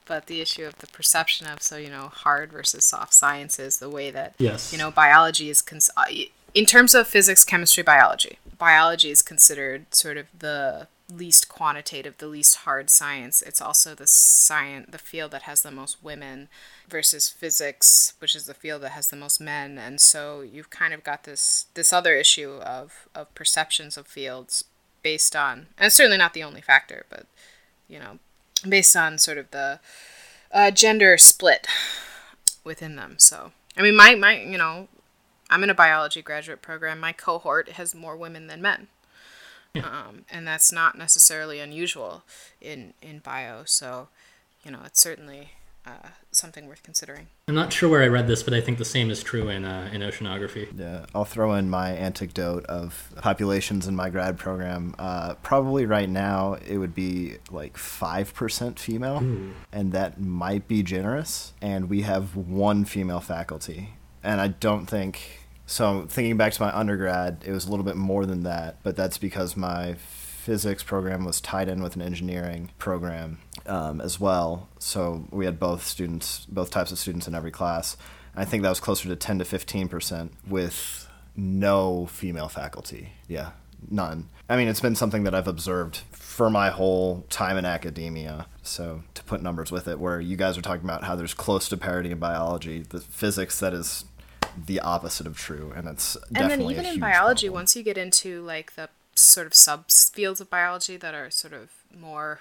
but the issue of the perception of so you know hard versus soft sciences, the way that Yes. you know biology is cons- uh, in terms of physics, chemistry, biology. Biology is considered sort of the least quantitative, the least hard science. It's also the science, the field that has the most women versus physics, which is the field that has the most men. And so you've kind of got this this other issue of of perceptions of fields based on, and it's certainly not the only factor, but you know, based on sort of the uh, gender split within them. So I mean, my my you know, I'm in a biology graduate program. My cohort has more women than men. Um, and that's not necessarily unusual in, in bio. So, you know, it's certainly uh, something worth considering. I'm not sure where I read this, but I think the same is true in uh, in oceanography. Yeah, I'll throw in my anecdote of populations in my grad program. Uh, probably right now it would be like 5% female, and that might be generous. And we have one female faculty. And I don't think. So, thinking back to my undergrad, it was a little bit more than that, but that's because my physics program was tied in with an engineering program um, as well. So we had both students, both types of students in every class. I think that was closer to 10 to 15 percent with no female faculty. Yeah, none. I mean, it's been something that I've observed for my whole time in academia. So to put numbers with it, where you guys are talking about how there's close to parity in biology, the physics that is the opposite of true, and it's and then even in biology, problem. once you get into like the sort of subfields of biology that are sort of more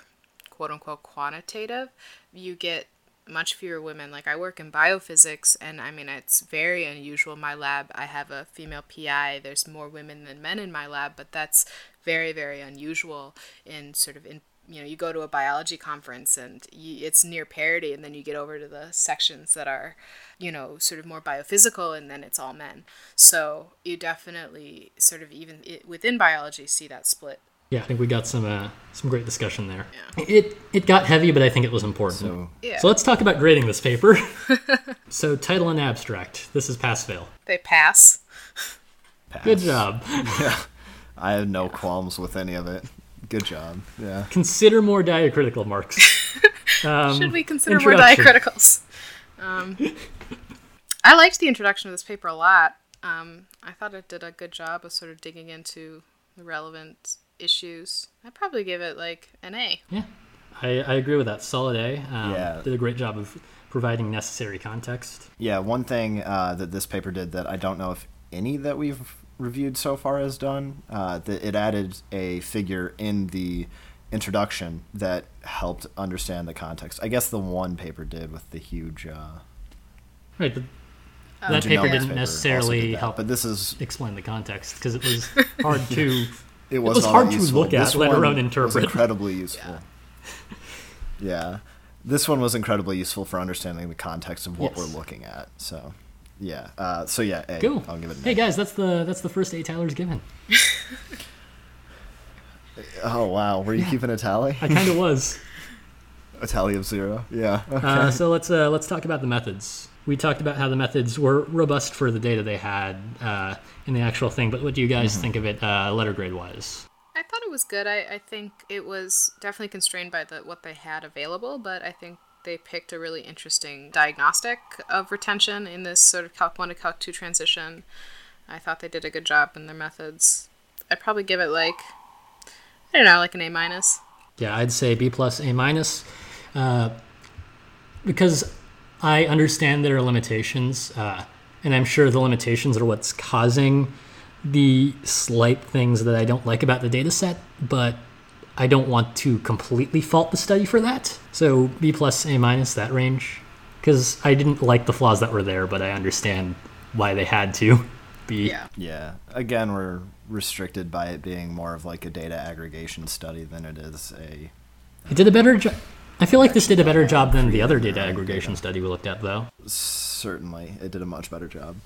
quote unquote quantitative, you get much fewer women. Like I work in biophysics, and I mean it's very unusual. My lab, I have a female PI. There's more women than men in my lab, but that's very very unusual in sort of in you know you go to a biology conference and you, it's near parity and then you get over to the sections that are you know sort of more biophysical and then it's all men so you definitely sort of even within biology see that split Yeah, I think we got some uh, some great discussion there. Yeah. It it got heavy, but I think it was important. So yeah So let's talk about grading this paper. so title and abstract. This is pass fail. they pass pass. Good job. Yeah. I have no qualms with any of it. Good job. Yeah. Consider more diacritical marks. Um, should we consider more introduction. diacriticals um, i liked the introduction of this paper a lot um, i thought it did a good job of sort of digging into the relevant issues i'd probably give it like an a Yeah, I, I agree with that. Solid A. Um, Yeah. Did a great job of providing necessary context. Yeah, one thing uh, that this paper did that I don't know if any that we've reviewed so far has done, uh, that it added a figure in the introduction that helped understand the context. I guess the one paper did with the huge. Uh, Right, but Um, that paper paper didn't also necessarily did that, help But this is explain the context because it was hard to. It, was wasn't hard that to useful. look at, This let one alone was interpret. incredibly useful. Yeah. This one was incredibly useful for understanding the context of what Yes. we're looking at. So, yeah. Uh, so yeah, A. Cool. I'll give it an Hey guys, that's the that's the first A Tyler's given. Oh wow, were you keeping a tally? I kind of was. A tally of zero. Yeah. Okay. Uh, so let's uh, let's talk about the methods. We talked about how the methods were robust for the data they had uh, in the actual thing, but what do you guys Mm-hmm. think of it uh, letter grade wise? I thought it was good. I, I think it was definitely constrained by the what they had available, but I think they picked a really interesting diagnostic of retention in this sort of Calc 1 to Calc 2 transition. I thought they did a good job in their methods. I'd probably give it like, I don't know, like an A minus. Yeah, I'd say B plus, A minus, uh, because I understand there are limitations, uh, and I'm sure the limitations are what's causing the slight things that I don't like about the data set, but I don't want to completely fault the study for that. So B plus, A minus, that range, because I didn't like the flaws that were there, but I understand why they had to be. Yeah. yeah. Again, we're restricted by it being more of like a data aggregation study than it is a. It did a better job. I feel like this did a better job than the other data aggregation study we looked at, though. Certainly, it did a much better job.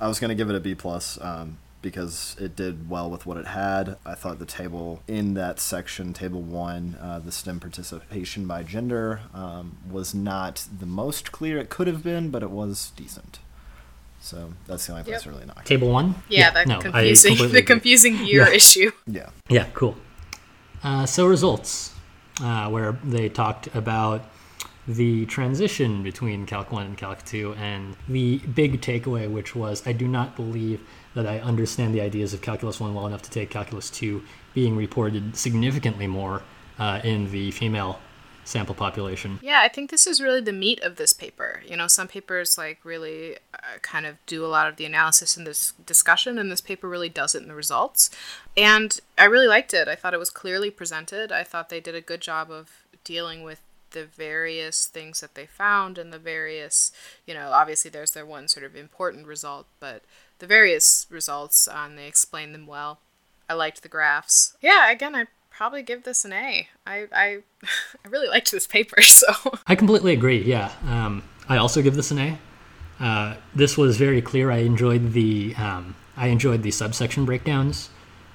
I was going to give it a B plus um, because it did well with what it had. I thought the table in that section, table one, uh, the STEM participation by gender, um, was not the most clear it could have been, but it was decent. So that's the only place Yep. to really knock. Table one. Yeah, the no, I confusing completely the confusing year Yeah. issue. Yeah. Yeah, cool. Uh, so results, uh, where they talked about the transition between Calc 1 and Calc 2, and the big takeaway, which was I do not believe that I understand the ideas of Calculus 1 well enough to take Calculus 2 being reported significantly more uh, in the female sample population. Yeah, I think this is really the meat of this paper. You know, some papers like really uh, kind of do a lot of the analysis in this discussion, and this paper really does it in the results. And I really liked it. I thought it was clearly presented. I thought they did a good job of dealing with the various things that they found and the various, you know, obviously there's their one sort of important result, but the various results, um, they explained them well. I liked the graphs. Yeah, again, I'd probably give this an A. I, I, I really liked this paper, so. I completely agree. Yeah, um, I also give this an A. Uh, this was very clear. I enjoyed the um, I enjoyed the subsection breakdowns,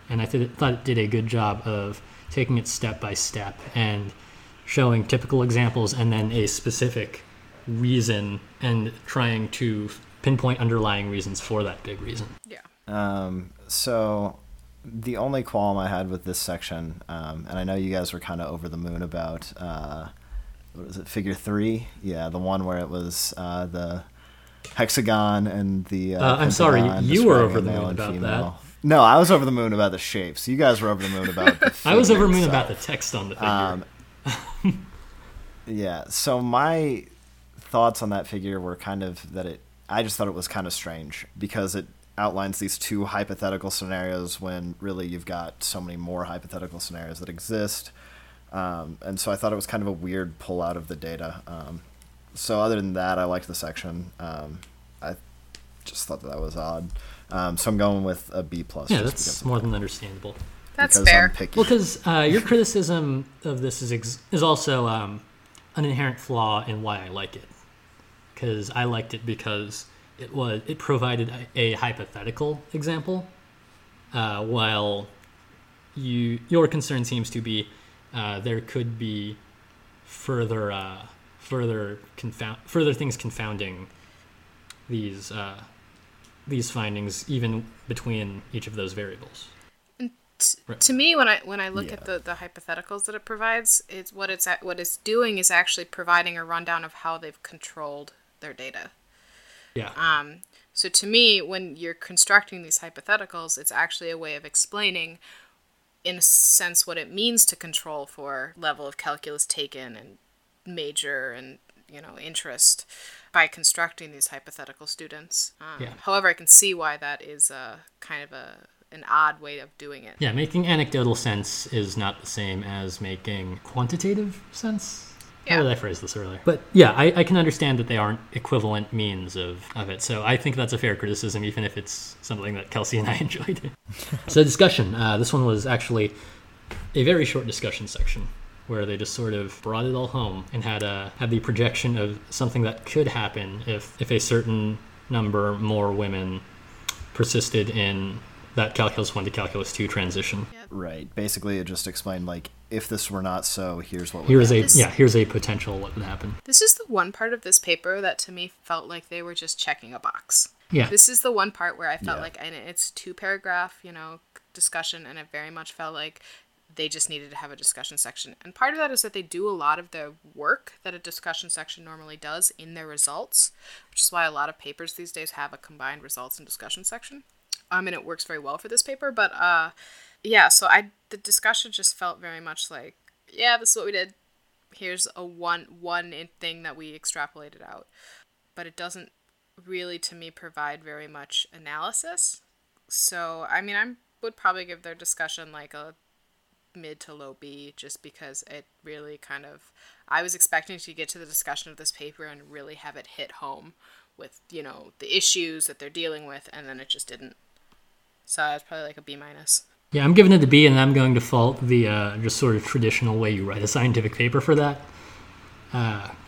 and I th- thought it did a good job of taking it step by step and showing typical examples and then a specific reason and trying to pinpoint underlying reasons for that big reason. Yeah. Um, so the only qualm I had with this section, um, and I know you guys were kind of over the moon about, uh, what was it, figure three? Yeah, the one where it was uh, the hexagon and the. Uh, Uh, I'm sorry, you were over the moon about female. No, I was over the moon about the shapes. You guys were over the moon about the. I was over the moon about the text on the figure. Um, yeah. So my thoughts on that figure were kind of that it. I just thought it was kind of strange because it outlines these two hypothetical scenarios when really you've got so many more hypothetical scenarios that exist. Um, and so I thought it was kind of a weird pull out of the data. Um, so other than that, I liked the section. Um, I just thought that, that was odd. Um, so I'm going with a B plus. yeah, just that's because- more than understandable. That's because fair. I'm picky. Well, because uh, your criticism of this is ex- is also um, an inherent flaw in why I like it. Because I liked it because it was it provided a, a hypothetical example, uh, while you your concern seems to be uh, there could be further uh, further confound further things confounding these uh, these findings even between each of those variables. T- Right. To me, when I when I look Yeah. at the, the hypotheticals that it provides, it's what it's at, what it's doing is actually providing a rundown of how they've controlled their data. Yeah. Um, so to me, when you're constructing these hypotheticals, it's actually a way of explaining, in a sense, what it means to control for level of calculus taken and major and you know interest by constructing these hypothetical students. Um, Yeah. However, I can see why that is a kind of a an odd way of doing it. Yeah, making anecdotal sense is not the same as making quantitative sense. How Yeah. did I phrase this earlier? But yeah, I, I can understand that they aren't equivalent means of, of it. So I think that's a fair criticism, even if it's something that Kelsey and I enjoyed. so discussion. Uh, this one was actually a very short discussion section where they just sort of brought it all home and had a had the projection of something that could happen if if a certain number more women persisted in that calculus 1 to calculus 2 transition. Right. Basically, it just explained like if this were not so, here's what. would Here's a yeah, here's a potential what would happen. This is the one part of this paper that to me felt like they were just checking a box. Yeah. This is the one part where I felt Yeah. like, and it's two paragraph, you know, discussion, and it very much felt like they just needed to have a discussion section. And part of that is that they do a lot of the work that a discussion section normally does in their results, which is why a lot of papers these days have a combined results and discussion section. Um, and it works very well for this paper, but uh, yeah. So I the discussion just felt very much like, yeah, this is what we did. Here's a one one thing that we extrapolated out, but it doesn't really to me provide very much analysis. So I mean, I would probably give their discussion like a mid to low B, just because it really kind of. I was expecting to get to the discussion of this paper and really have it hit home with you know the issues that they're dealing with, and then it just didn't. So it's probably like a B minus. Yeah, I'm giving it a B, and I'm going to fault the uh, just sort of traditional way you write a scientific paper for that.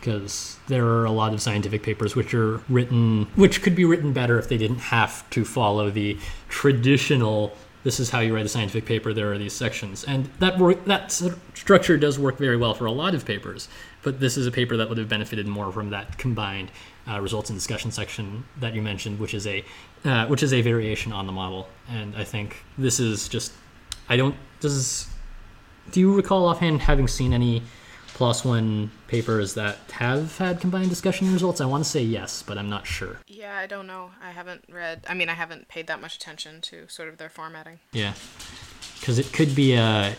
because there are a lot of scientific papers which are written, which could be written better if they didn't have to follow the traditional. This is how you write a scientific paper. There are these sections, and that work, that structure does work very well for a lot of papers. But this is a paper that would have benefited more from that combined uh, results and discussion section that you mentioned, which is a uh, which is a variation on the model. And I think this is just I don't does do you recall offhand having seen any PLOS One papers that have had combined discussion results? I want to say yes, but I'm not sure. Yeah, I don't know. I haven't read. I mean, I haven't paid that much attention to sort of their formatting. Yeah, because it could be a,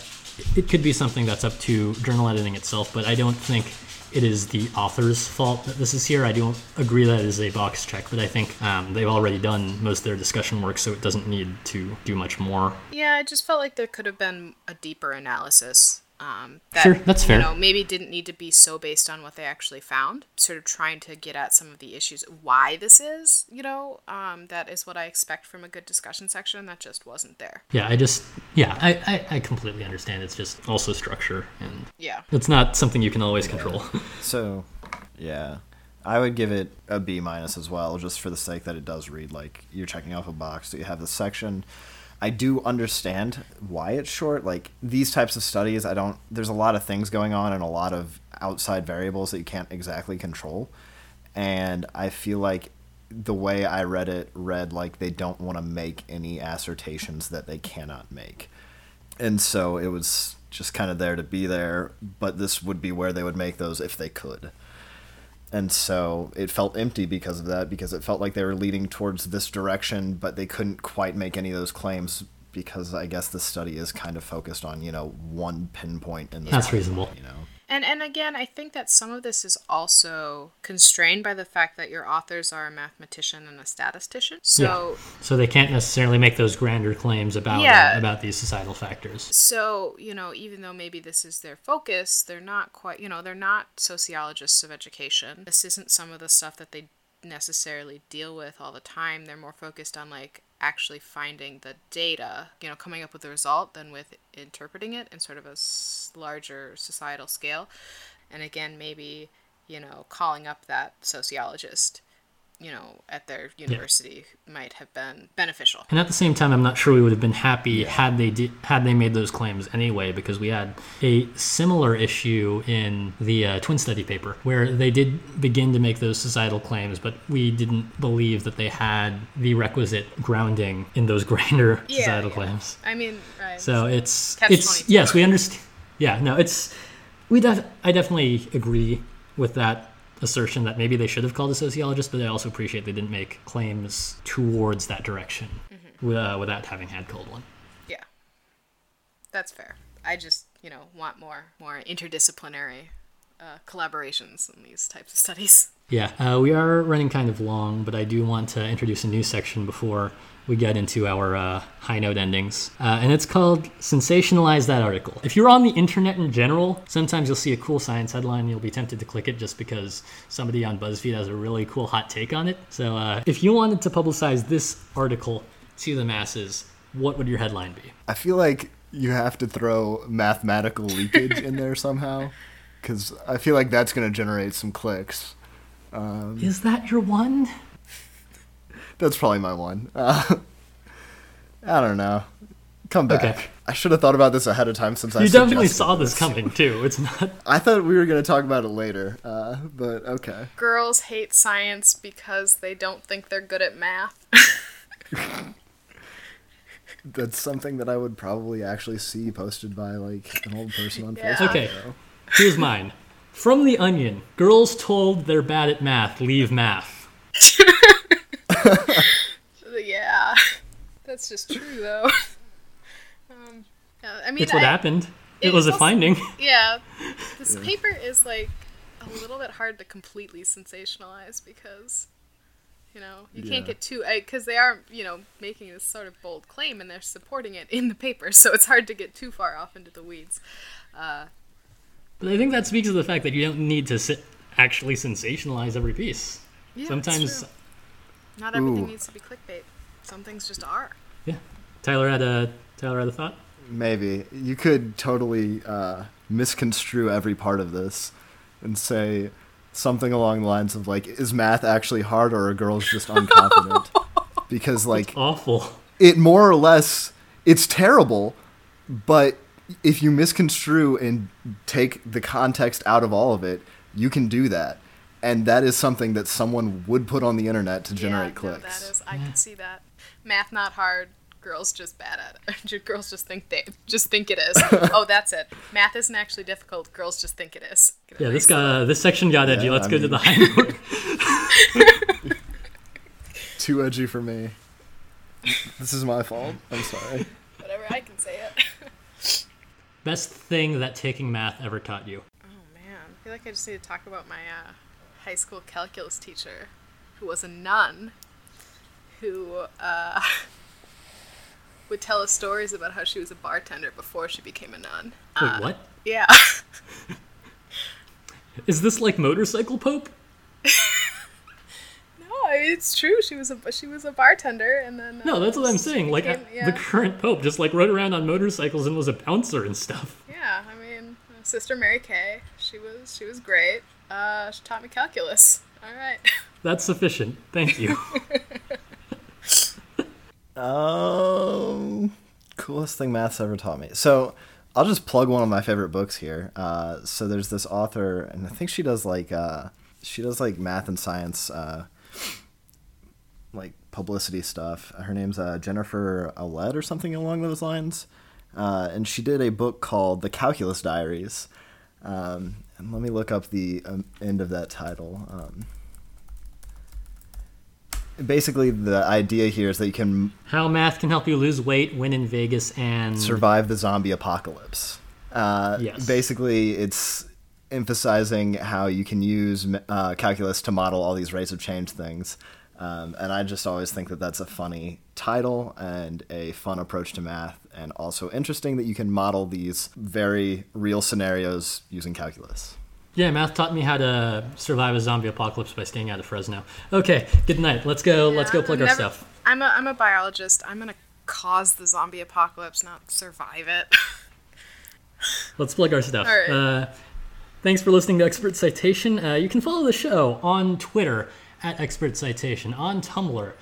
it could be something that's up to journal editing itself, but I don't think it is the author's fault that this is here. I don't agree that it is a box check, but I think um, they've already done most of their discussion work, so it doesn't need to do much more. Yeah, I just felt like there could have been a deeper analysis. Um, that, Sure, that's fair. You know, maybe didn't need to be so based on what they actually found. Sort of trying to get at some of the issues, why this is. You know, um, that is what I expect from a good discussion section. That just wasn't there. Yeah, I just, yeah, I, I, I completely understand. It's just also structure, and Yeah. it's not something you can always control. So, yeah, I would give it a B minus as well, just for the sake that it does read like you're checking off a box. So you have the section. I do understand why it's short. Like these types of studies, I don't. There's a lot of things going on and a lot of outside variables that you can't exactly control. And I feel like the way I read it read like they don't want to make any assertions that they cannot make and so it was just kind of there to be there but this would be where they would make those if they could and so it felt empty because of that because it felt like they were leading towards this direction but they couldn't quite make any of those claims because i guess the study is kind of focused on you know one pinpoint in the That's reasonable. you know And and again, I think that some of this is also constrained by the fact that your authors are a mathematician and a statistician. So So they can't necessarily make those grander claims about Yeah. uh, about these societal factors. so you know even though maybe this is their focus they're not quite you know they're not sociologists of education this isn't some of the stuff that they necessarily deal with all the time they're more focused on like actually finding the data you know coming up with the result than with interpreting it in sort of a larger societal scale. And again maybe you know calling up that sociologist you know at their university might have been beneficial And at the same time, I'm not sure we would have been happy had they did, had they made those claims anyway, because we had a similar issue in the uh, twin study paper where they did begin to make those societal claims, but we didn't believe that they had the requisite grounding in those grander Yeah, societal yeah. claims. i mean right So it's Catch it's 22. yes, we understand. Yeah, no, it's we. Def- I definitely agree with that assertion that maybe they should have called a sociologist, but I also appreciate they didn't make claims towards that direction Mm-hmm. uh, without having had called one. Yeah, that's fair. I just you know want more more interdisciplinary uh, collaborations in these types of studies. Yeah, uh, we are running kind of long, but I do want to introduce a new section before we get into our uh, high note endings. Uh, and it's called Sensationalize That Article. If you're on the internet in general, sometimes you'll see a cool science headline and you'll be tempted to click it just because somebody on BuzzFeed has a really cool hot take on it. So uh, if you wanted to publicize this article to the masses, what would your headline be? i feel like you have to throw mathematical leakage in there somehow because i feel like that's going to generate some clicks Is that your one? That's probably my one. Uh, I don't know. Come back. Okay. I should have thought about this ahead of time since I You definitely suggested saw this coming too. It's not. I thought we were going to talk about it later, uh, but okay. Girls hate science because they don't think they're good at math. That's something that I would probably actually see posted by like an old person on Yeah. Facebook. Okay. though. Here's mine. From the Onion, girls told they're bad at math leave math. yeah, that's just true though. um, yeah, I mean, It's what I- happened. It, it was a was- finding. Yeah, this paper is like a little bit hard to completely sensationalize because you know you can't get too because they are you know making this sort of bold claim and they're supporting it in the paper, so it's hard to get too far off into the weeds. But I think that speaks to the fact that you don't need to sit, actually sensationalize every piece. Yeah, it's Sometimes, true. Not everything Ooh. needs to be clickbait. Some things just are. yeah. Tyler had a Tyler had a thought. Maybe you could totally uh, misconstrue every part of this and say something along the lines of like, "Is math actually hard, or are girls just unconfident?" because like Awful. it more or less it's terrible but if you misconstrue and take the context out of all of it you can do that and that is something that someone would put on the internet to generate yeah, no, clicks that is, I can see that. Math not hard. Girls just bad at it. Girls just think they just think it is. oh, that's it. Math isn't actually difficult. Girls just think it is. Get Yeah, this nice little- got this section got edgy. Let's I go to the high note. too edgy for me this is my fault i'm sorry Whatever, I can say it. Best thing that taking math ever taught you. Oh man, I feel like I just need to talk about my uh, high school calculus teacher, who was a nun, who uh, would tell us stories about how she was a bartender before she became a nun. Wait, Uh, what? Yeah. Is this like motorcycle pope? no, it's true. She was a she was a bartender, and then No, uh, that's what I'm saying. Like became- uh, yeah. the current pope just like rode around on motorcycles and was a bouncer and stuff. Yeah, I mean, uh, Sister Mary Kay, she was she was great. Uh, she taught me calculus. All right. That's sufficient. Thank you. Um, coolest thing math's ever taught me. So I'll just plug one of my favorite books here. Uh, so there's this author, and I think she does like uh, she does like math and science, uh, like publicity stuff. Her name's uh, Jennifer Ouellette or something along those lines. Uh, and she did a book called The Calculus Diaries. Um, and let me look up the um, end of that title. Um, basically, the idea here is that you can How math can help you lose weight, win in Vegas, and survive the zombie apocalypse. Uh, Yes. Basically, it's emphasizing how you can use uh, calculus to model all these rates of change things. Um, and I just always think that that's a funny title and a fun approach to math, and also interesting that you can model these very real scenarios using calculus. Yeah, math taught me how to survive a zombie apocalypse by staying out of Fresno. Okay, good night. Let's go. let's go plug I'm our never- stuff. I'm a I'm a biologist. I'm gonna cause the zombie apocalypse, not survive it. Let's plug our stuff. All right. Uh, thanks for listening to Expert Citation. Uh, you can follow the show on Twitter at Expert Citation, on Tumblr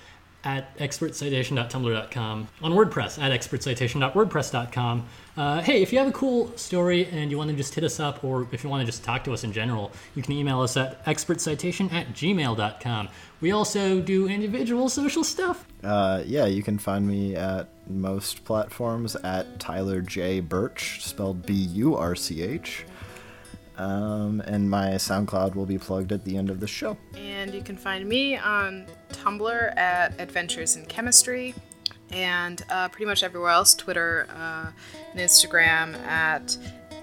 at expertcitation.tumblr.com, on WordPress at expertcitation.wordpress.com. Uh, hey, if you have a cool story and you want to just hit us up, or if you want to just talk to us in general, you can email us at expertcitation at gmail.com. We also do individual social stuff. Uh, yeah, you can find me at most platforms at Tyler J. Birch, spelled B U R C H. Um, and my SoundCloud will be plugged at the end of the show. and you can find me on Tumblr at Adventures in Chemistry, and uh, pretty much everywhere else Twitter uh, and Instagram at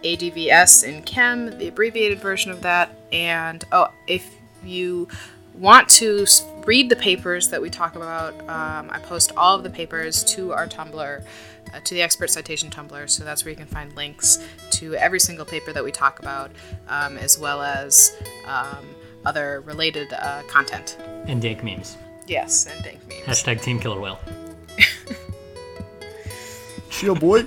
ADVS in Chem, the abbreviated version of that. And oh, if you want to read the papers that we talk about, um, I post all of the papers to our Tumblr. Uh, to the expert citation Tumblr, so that's where you can find links to every single paper that we talk about, um, as well as um, other related uh, content. And dank memes. Yes, and dank memes. Hashtag Team Killer Whale. Chill, boy.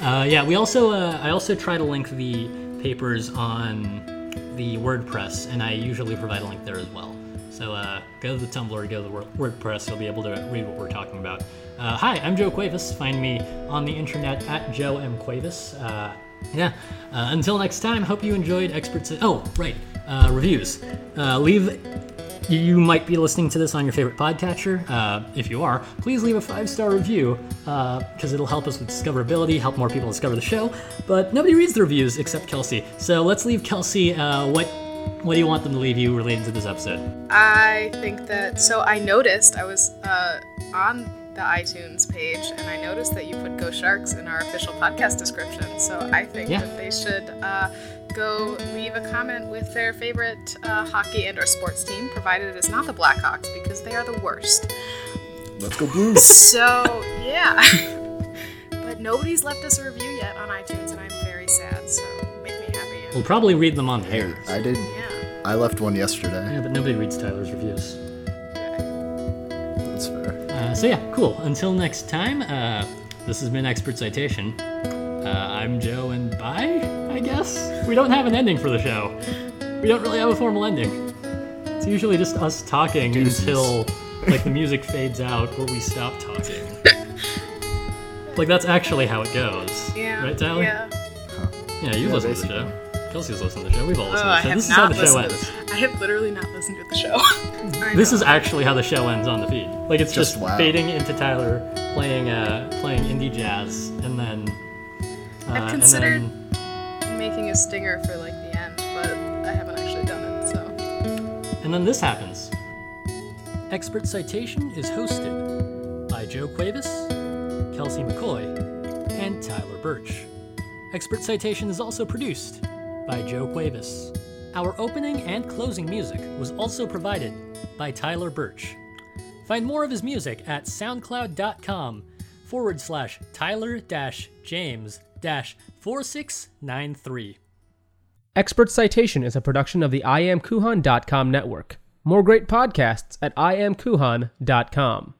Uh, yeah, we also uh, I also try to link the papers on the WordPress, and I usually provide a link there as well. So uh, go to the Tumblr, go to the WordPress, you'll be able to read what we're talking about. Uh, hi, I'm Joe Cuevas. Find me on the internet at Joe M Cuevas. Uh, yeah. Uh, until next time, hope you enjoyed Experts. Oh, right. Uh, reviews. Uh, leave you might be listening to this on your favorite podcatcher. If you are, please leave a five star review because it'll help us with discoverability, help more people discover the show. But nobody reads the reviews except Kelsey. So let's leave Kelsey. What what do you want them to leave you related to this episode? I think that so I noticed I was uh, on the iTunes page and I noticed that you put Go Sharks in our official podcast description. So I think Yeah. that they should uh, go leave a comment with their favorite uh, hockey and or sports team, provided it is not the Blackhawks because they are the worst. Let's go, Blues. So yeah, but nobody's left us a review yet on iTunes, and I'm very sad. So make me happy. We'll probably read them on the Hey, air. I did. yeah. I left one yesterday. Yeah, but nobody reads Tyler's reviews. That's fair. Uh, so yeah, cool. Until next time, uh, this has been Expert Citation. Uh, I'm Joe, and bye. I guess we don't have an ending for the show. We don't really have a formal ending. It's usually just us talking Deuces. until like the music fades out or we stop talking. like that's actually how it goes. Yeah. Right, Tyler? Yeah. Yeah, you Yeah, listen to the show. Kelsey's listened to the show. We've all Oh, listened I to the show. have This is how not the show listened to ends. this. I have literally not listened to the show. This is actually how the show ends on the feed. Like it's just, Just wow. fading into Tyler playing uh playing indie jazz and then uh, I've and considered then making a stinger for like the end, but I haven't actually done it. So and then this happens. Expert Citation is hosted by Joe Cuevas, Kelsey McCoy, and Tyler Birch. Expert Citation is also produced by Joe Cuevas. Our opening and closing music was also provided by Tyler Birch. Find more of his music at soundcloud.com forward slash Tyler dash James dash 4693. Expert Citation is a production of the IamKuhan.com network. More great podcasts at IamKuhan.com.